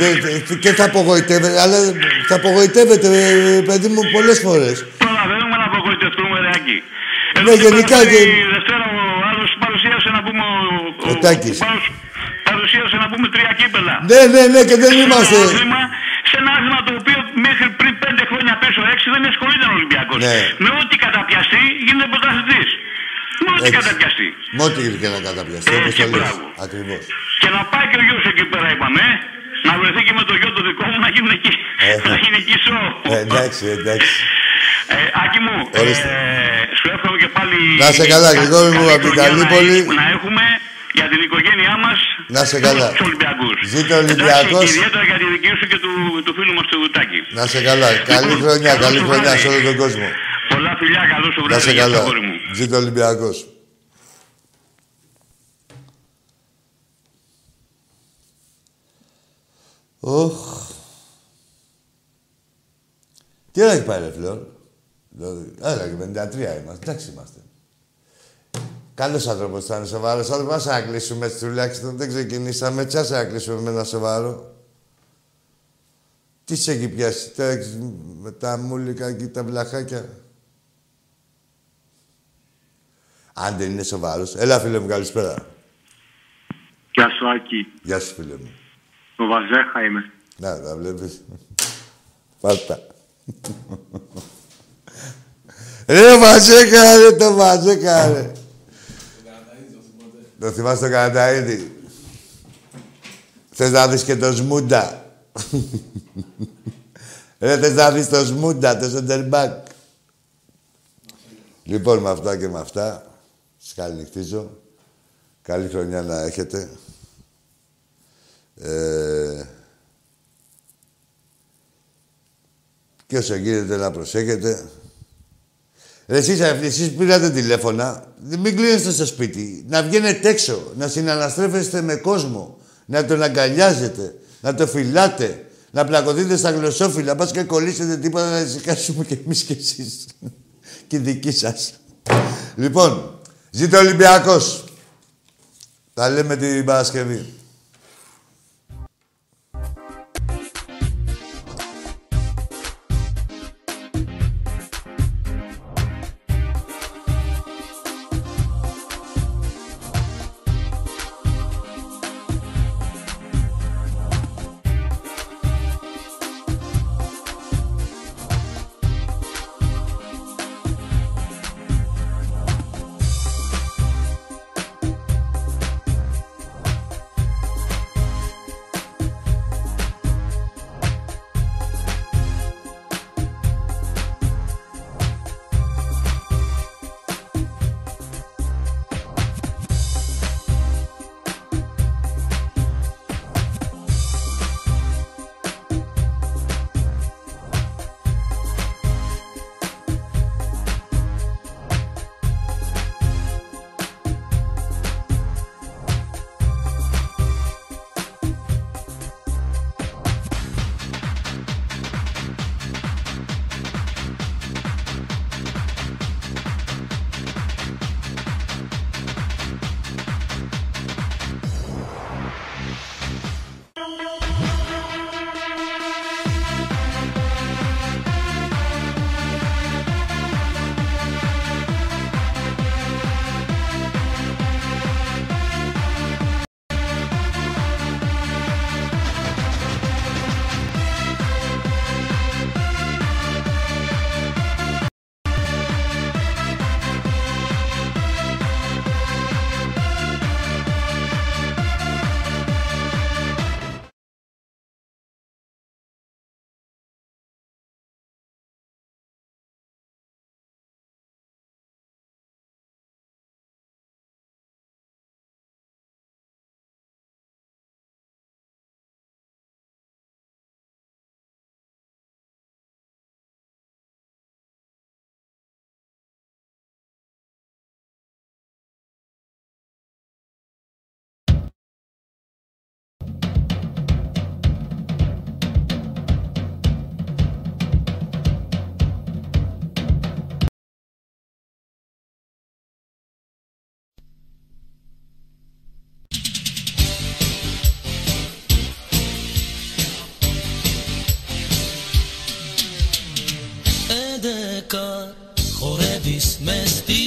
Speaker 1: δεν, δεν, και θα απογοητεύεται, αλλά θα απογοητεύεται, ε, παιδί μου, πολλές φορές.
Speaker 10: Προλαβαίνουμε να απογοητευτούμε, ρε Άκη.
Speaker 1: Ναι, γενικά
Speaker 10: και...
Speaker 1: και-
Speaker 10: Η Δευτέρα ο άλλος παρουσίασε να πούμε... Ο,
Speaker 1: Ο Τάκης.
Speaker 10: Πάνος παρουσίασε να πούμε τρία κύπελα.
Speaker 1: Ναι, ναι, ναι, και δεν είμαστε.
Speaker 10: Σε ένα άθλημα, σε ένα άθλημα το οποίο μέχρι πριν πέντε χρόνια πίσω έξι δεν ασχολείται ο Ολυμπιακός.
Speaker 1: Ναι.
Speaker 10: Με ό,τι καταπιαστεί γίνεται πρωταθλητής. Με ό,τι
Speaker 1: Έτσι.
Speaker 10: καταπιαστεί.
Speaker 1: Με ό,τι και να καταπιαστεί,
Speaker 10: Έτσι,
Speaker 1: όπως το λες.
Speaker 10: μπράβο.
Speaker 1: Ακριβώς.
Speaker 10: Και να πάει και ο γιος εκεί πέρα είπαμε. Ε. Να βρεθεί και με το γιο το δικό μου να γίνουν εκεί.
Speaker 1: Ε.
Speaker 10: να γίνει εκεί σοου.
Speaker 1: Ε, εντάξει, εντάξει.
Speaker 10: Ε, Άκη μου, ε,
Speaker 1: Ορίστε.
Speaker 10: σου εύχομαι και πάλι...
Speaker 1: Να σε καλά, Γρηγόρη μου,
Speaker 10: καλή
Speaker 1: από την
Speaker 10: χρονιά
Speaker 1: Καλύπολη.
Speaker 10: Να, να έχουμε για την οικογένειά μας
Speaker 1: Να σε καλά.
Speaker 10: τους Ολυμπιακούς.
Speaker 1: Ζήτω ο Ολυμπιακός.
Speaker 10: Εντάξει, και ιδιαίτερα για τη δική σου και του, του φίλου μας του Τάκη.
Speaker 1: Να σε καλά. Καλή
Speaker 10: Λοιπόν,
Speaker 1: χρονιά,
Speaker 10: καλό
Speaker 1: καλή
Speaker 10: σου
Speaker 1: χρονιά
Speaker 10: βράδυ.
Speaker 1: σε όλο τον κόσμο.
Speaker 10: Πολλά φιλιά, καλό σου
Speaker 1: Να
Speaker 10: βράδυ
Speaker 1: σε
Speaker 10: για
Speaker 1: καλά.
Speaker 10: το κόρη μου.
Speaker 1: Ζήτω ο Οχ. Τι ώρα έχει πάει ρε Φλόρ; Δηλαδή, Έλα και 53 είμαστε. Εντάξει είμαστε. Καλός άνθρωπος ήταν, σοβαρός άνθρωπος. Ας να κλείσουμε έτσι τουλάχιστον. Δεν ξεκινήσαμε. Έτσι ας να κλείσουμε με ένα σοβαρό. Τι σε έχει πιάσει τώρα έχεις με τα μούλικα και τα βλαχάκια; Αν δεν είναι σοβαρός. Έλα φίλε μου, καλησπέρα.
Speaker 4: Γεια σου, Άκη.
Speaker 1: Γεια σου φίλε μου.
Speaker 4: Το Βαζέχα είμαι.
Speaker 1: Να, τα βλέπεις. Πάρτα. ρε Μαζέκα, ρε το Μαζέκα, ρε. Το θυμάσαι το Καραταΐδη. Θες να δεις και το Σμούντα. ρε, θες να δεις το Σμούντα, το Σεντερμπάκ. Λοιπόν, με αυτά και με αυτά, σας καληνυχτίζω. Καλή χρονιά να έχετε. Ε, και όσο γίνεται να προσέχετε. Ρε, εσείς, εσείς πήρατε τηλέφωνα, μην κλείνεστε στο σπίτι. Να βγαίνετε έξω, να συναναστρέφεστε με κόσμο, να τον αγκαλιάζετε, να το φυλάτε, να πλακωθείτε στα γλωσσόφυλλα, πας και κολλήσετε τίποτα να ησυχάσουμε κι εμείς κι εσείς. και οι δικοί σας. Λοιπόν, ζήτω ο Ολυμπιακός. Τα λέμε την Παρασκευή. δέκα χορεύεις μες στη